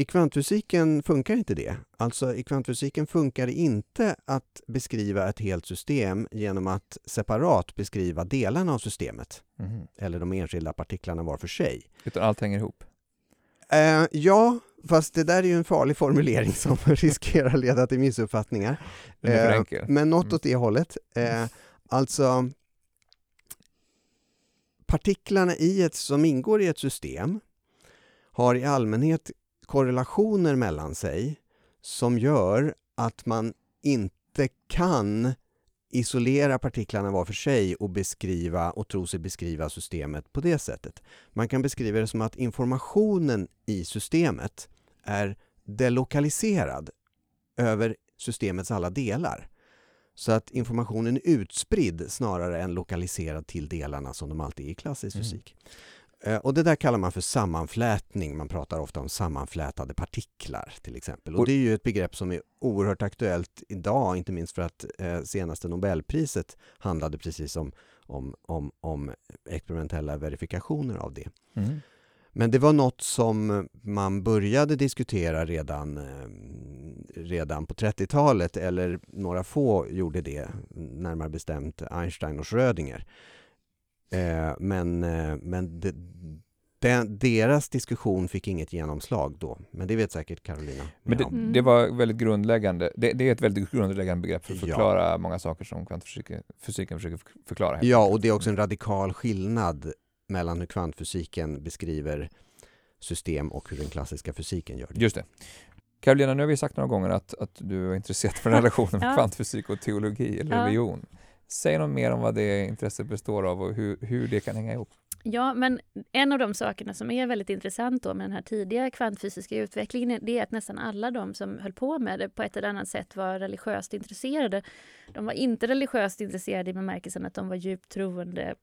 [SPEAKER 3] I kvantfysiken funkar inte det. Alltså i kvantfysiken funkar det inte att beskriva ett helt system genom att separat beskriva delarna av systemet
[SPEAKER 1] Mhm.
[SPEAKER 3] eller de enskilda partiklarna var för sig.
[SPEAKER 1] Utan allt hänger ihop.
[SPEAKER 3] Eh, ja, fast det där är ju en farlig formulering som riskerar leda till missuppfattningar. Eh. Men något
[SPEAKER 1] Mm.
[SPEAKER 3] åt det hållet. Eh, alltså, partiklarna i ett, som ingår i ett system har i allmänhet korrelationer mellan sig som gör att man inte kan isolera partiklarna var för sig och beskriva och tro sig beskriva systemet på det sättet. Man kan beskriva det som att informationen i systemet är delokaliserad över systemets alla delar. Så att informationen är utspridd snarare än lokaliserad till delarna som de alltid är i klassisk
[SPEAKER 1] Mm.
[SPEAKER 3] fysik. Eh, Och det där kallar man för sammanflätning. Man pratar ofta om sammanflätade partiklar till exempel. Och
[SPEAKER 1] Och-
[SPEAKER 3] det är ju ett begrepp som är oerhört aktuellt idag, inte minst för att eh, senaste Nobelpriset handlade precis om, om, om, om experimentella verifikationer av det.
[SPEAKER 1] Mm.
[SPEAKER 3] Men det var något som man började diskutera redan, eh, redan på 30-talet, eller några få gjorde det, närmare bestämt Einstein och Schrödinger. Eh, Men, eh, men de, den, deras diskussion fick inget genomslag då, men det vet säkert Carolina.
[SPEAKER 1] Men det.
[SPEAKER 2] Mm.
[SPEAKER 1] det var väldigt grundläggande. Det, det är ett väldigt grundläggande begrepp för att
[SPEAKER 3] Ja.
[SPEAKER 1] förklara många saker som kvantfysiken fysiken försöker förklara.
[SPEAKER 3] Ja, och det är också en radikal skillnad mellan hur kvantfysiken beskriver system och hur den klassiska fysiken gör det.
[SPEAKER 1] Just det. Karolina, nu har vi sagt några gånger att, att du är intresserad för relationen med
[SPEAKER 2] Ja.
[SPEAKER 1] kvantfysik och teologi eller
[SPEAKER 2] Ja.
[SPEAKER 1] religion. Säg något mer om vad det intresset består av och hur, hur det kan hänga ihop.
[SPEAKER 2] Ja, men en av de sakerna som är väldigt intressant då med den här tidiga kvantfysiska utvecklingen det är att nästan alla de som höll på med det på ett eller annat sätt var religiöst intresserade. De var inte religiöst intresserade i bemärkelsen att de var djupt troende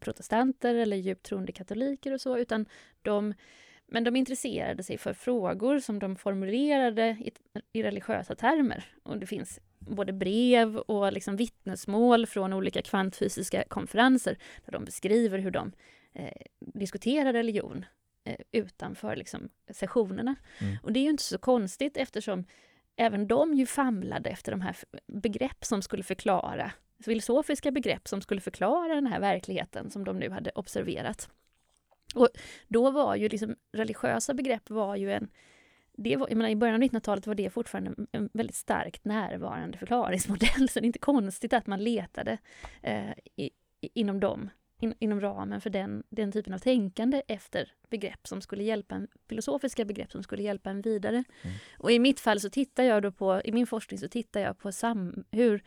[SPEAKER 2] protestanter eller djupt troende katoliker och så, utan de men de intresserade sig för frågor som de formulerade i, i religiösa termer. Och det finns både brev och liksom vittnesmål från olika kvantfysiska konferenser där de beskriver hur de eh, diskuterar religion eh, utanför liksom, sessionerna.
[SPEAKER 1] Mm.
[SPEAKER 2] Och det är ju inte så konstigt eftersom även de ju famlade efter de här begrepp som skulle förklara, filosofiska begrepp som skulle förklara den här verkligheten som de nu hade observerat. Och då var ju liksom religiösa begrepp var ju en det var, jag menar, I början av 1900-talet var det fortfarande en, väldigt starkt närvarande förklaringsmodell, så det är inte konstigt att man letade eh, i, inom dem, in, inom ramen för den, den typen av tänkande efter begrepp som skulle hjälpa en, filosofiska begrepp som skulle hjälpa en vidare.
[SPEAKER 1] Mm.
[SPEAKER 2] Och i mitt fall så tittar jag då på, i min forskning så tittar jag på sam, hur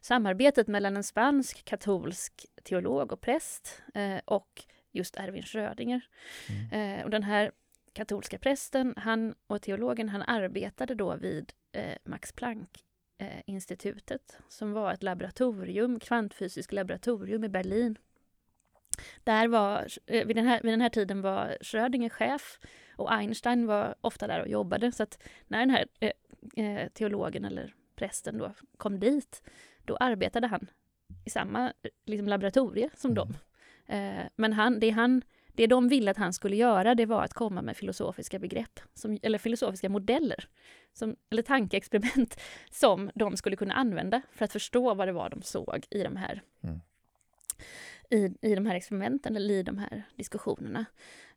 [SPEAKER 2] samarbetet mellan en spansk katolsk teolog och präst eh, och just Erwin Schrödinger.
[SPEAKER 1] Mm.
[SPEAKER 2] Eh, och den här katolska prästen han och teologen han arbetade då vid eh, Max Planck-institutet som var ett laboratorium, kvantfysiskt laboratorium i Berlin. Där var, eh, vid, den här, vid den här tiden var Schrödinger chef och Einstein var ofta där och jobbade. Så att när den här eh, eh, teologen eller prästen då kom dit, då arbetade han i samma eh, liksom, laboratorie som
[SPEAKER 1] Mm.
[SPEAKER 2] dem. Eh, men han, det, han, det de ville att han skulle göra, det var att komma med filosofiska begrepp, som, eller filosofiska modeller, som, eller tankeexperiment, som de skulle kunna använda för att förstå vad det var de såg i de här,
[SPEAKER 1] Mm.
[SPEAKER 2] i, i de här experimenten, eller i de här diskussionerna.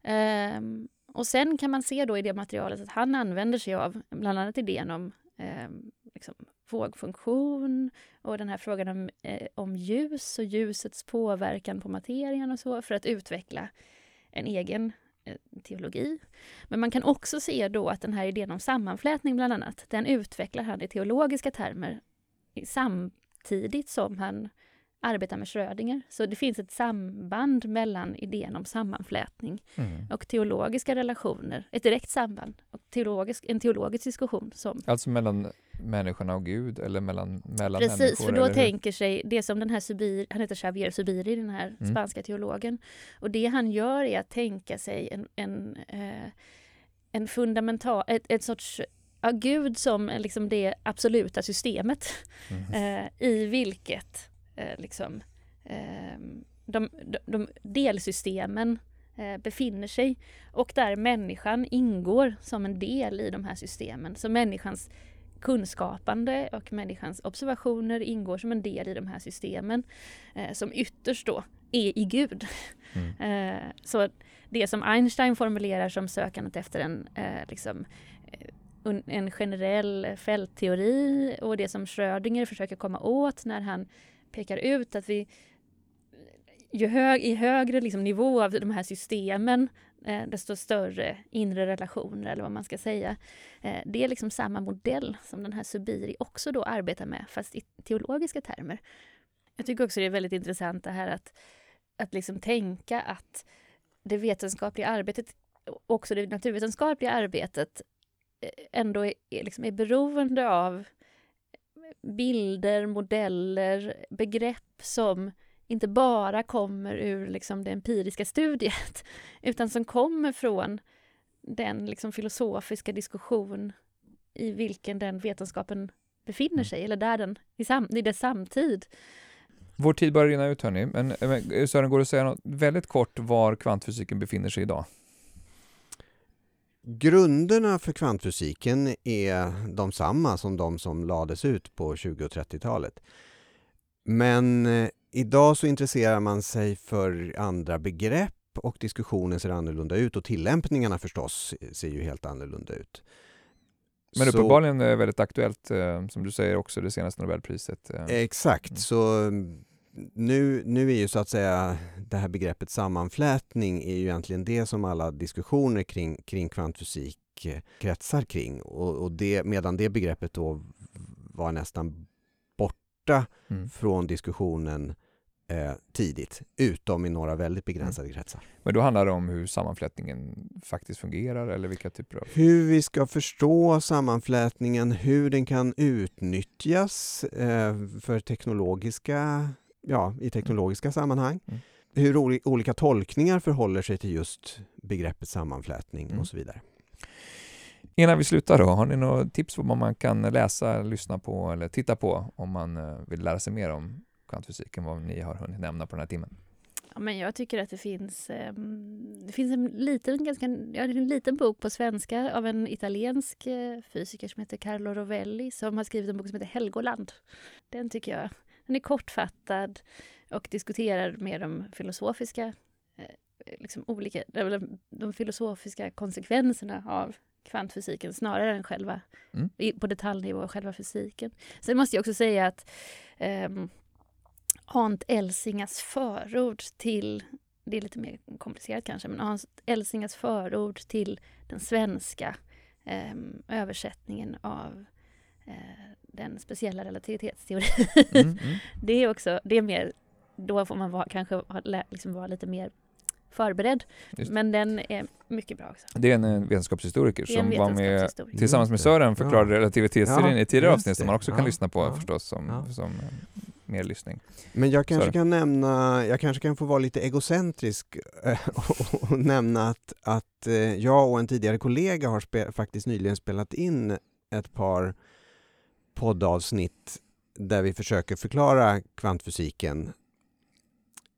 [SPEAKER 2] Ehm, och sen kan man se då i det materialet att han använder sig av bland annat idén om ehm, liksom, vågfunktion och den här frågan om, eh, om ljus och ljusets påverkan på materien och så för att utveckla en egen eh, teologi. Men man kan också se då att den här idén om sammanflätning bland annat, den utvecklar han i teologiska termer samtidigt som han arbetar med Schrödinger. Så det finns ett samband mellan idén om sammanflätning
[SPEAKER 1] Mm.
[SPEAKER 2] och teologiska relationer, ett direkt samband, och teologisk, en teologisk diskussion som
[SPEAKER 1] Alltså mellan människorna och Gud eller mellan, mellan
[SPEAKER 2] Precis,
[SPEAKER 1] människor?
[SPEAKER 2] för då tänker sig det som den här Subir, han heter Xavier Subiri, den här
[SPEAKER 1] Mm.
[SPEAKER 2] spanska teologen. Och det han gör är att tänka sig en, en, eh, en fundamental, ett, ett sorts ja, Gud som liksom det absoluta systemet
[SPEAKER 1] Mhm.
[SPEAKER 2] eh, i vilket liksom, eh, de, de, de delsystemen eh, befinner sig och där människan ingår som en del i de här systemen. Så människans kunskapande och människans observationer ingår som en del i de här systemen eh, som ytterst då är i Gud. Mm. eh, så det som Einstein formulerar som sökandet efter en, eh, liksom, eh, en generell fältteori och det som Schrödinger försöker komma åt när han pekar ut att vi ju hög, i högre liksom, nivå av de här systemen eh, desto större inre relationer eller vad man ska säga. Eh, det är liksom samma modell som den här Subiri också då arbetar med fast i teologiska termer. Jag tycker också det är väldigt intressant det här att, att liksom tänka att det vetenskapliga arbetet, också det naturvetenskapliga arbetet eh, ändå är, är, liksom är beroende av bilder, modeller, begrepp som inte bara kommer ur liksom det empiriska studiet utan som kommer från den liksom filosofiska diskussion i vilken den vetenskapen befinner mm. sig, eller där den, i, sam, i dess samtid.
[SPEAKER 1] Vår tid börjar rinna ut hörni, men, men Sören, går det att säga något väldigt kort var kvantfysiken befinner sig idag?
[SPEAKER 3] Grunderna för kvantfysiken är de samma som de som lades ut på 20 och 30-talet. Men eh, idag så intresserar man sig för andra begrepp och diskussionen ser annorlunda ut och tillämpningarna förstås ser ju helt annorlunda ut.
[SPEAKER 1] Men så, uppenbarligen väldigt aktuellt, eh, som du säger också, det senaste Nobelpriset.
[SPEAKER 3] Eh. Exakt, mm. så mm, nu, nu är ju så att säga det här begreppet sammanflätning är ju egentligen det som alla diskussioner kring, kring kvantfysik kretsar kring. Och, och det, medan det begreppet då var nästan borta mm. från diskussionen eh, tidigt, utom i några väldigt begränsade mm. kretsar.
[SPEAKER 1] Men då handlar det om hur sammanflätningen faktiskt fungerar eller vilka typer av...
[SPEAKER 3] Hur vi ska förstå sammanflätningen, hur den kan utnyttjas eh, för teknologiska, ja, i teknologiska sammanhang. Mm. Hur olika tolkningar förhåller sig till just begreppet sammanflätning mm. och så vidare.
[SPEAKER 1] Innan vi slutar då, har ni några tips på vad man kan läsa, lyssna på eller titta på om man eh, vill lära sig mer om kvantfysiken, vad ni har hunnit nämna på den här timmen?
[SPEAKER 2] Ja, men jag tycker att det finns, um, det finns en, liten, ganska, ja, en liten bok på svenska av en italiensk uh, fysiker som heter Carlo Rovelli som har skrivit en bok som heter Helgoland. Den tycker jag, den är kortfattad och diskuterar mer de filosofiska uh, liksom olika, de, filosofiska konsekvenserna av kvantfysiken snarare än själva, mm. på detaljnivå, själva fysiken. Sen måste jag också säga att um, Hans Elsingas förord till, det är lite mer komplicerat kanske, men Hans Elsingas förord till den svenska eh, översättningen av eh, den speciella relativitetsteorin. Mm, mm. det är också, det är mer, då får man vara, kanske liksom vara lite mer förberedd. Men den är mycket bra också.
[SPEAKER 1] Det är en eh, vetenskapshistoriker som var med tillsammans med Sören förklarade ja. relativitetsteorin ja, i tidigare avsnitt som man också kan lyssna på förstås som, som eh, mer lyssning.
[SPEAKER 3] Men jag kanske kan nämna, jag kanske kan få vara lite egocentrisk eh, och nämna att, att eh, jag och en tidigare kollega har faktiskt nyligen spelat in ett par poddavsnitt där vi försöker förklara kvantfysiken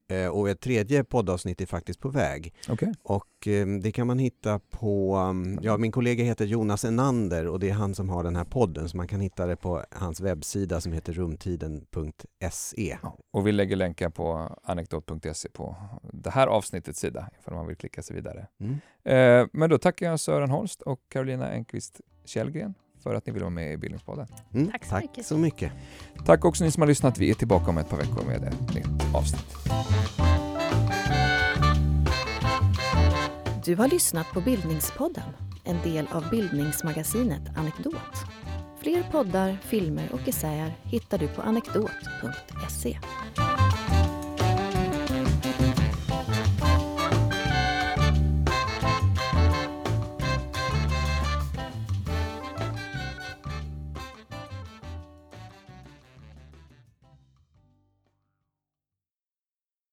[SPEAKER 3] Eh, och ett tredje poddavsnitt är faktiskt på väg.
[SPEAKER 1] Okay.
[SPEAKER 3] Och eh, det kan man hitta på, um, ja min kollega heter Jonas Enander och det är han som har den här podden så man kan hitta det på hans webbsida som heter rumtiden.se. Ja,
[SPEAKER 1] och vi lägger länkar på anekdot.se på det här avsnittets sida ifall man vill klicka sig vidare. Mm. Eh, men då tackar jag Sören Holst och Carolina Enqvist Källgren för att ni vill vara med i Bildningspodden.
[SPEAKER 3] Mm, tack, så, tack mycket. så mycket.
[SPEAKER 1] Tack också ni som har lyssnat. Vi är tillbaka om ett par veckor med ett nytt avsnitt.
[SPEAKER 4] Du har lyssnat på Bildningspodden, en del av bildningsmagasinet Anekdot. Fler poddar, filmer och essäer hittar du på anekdot.se.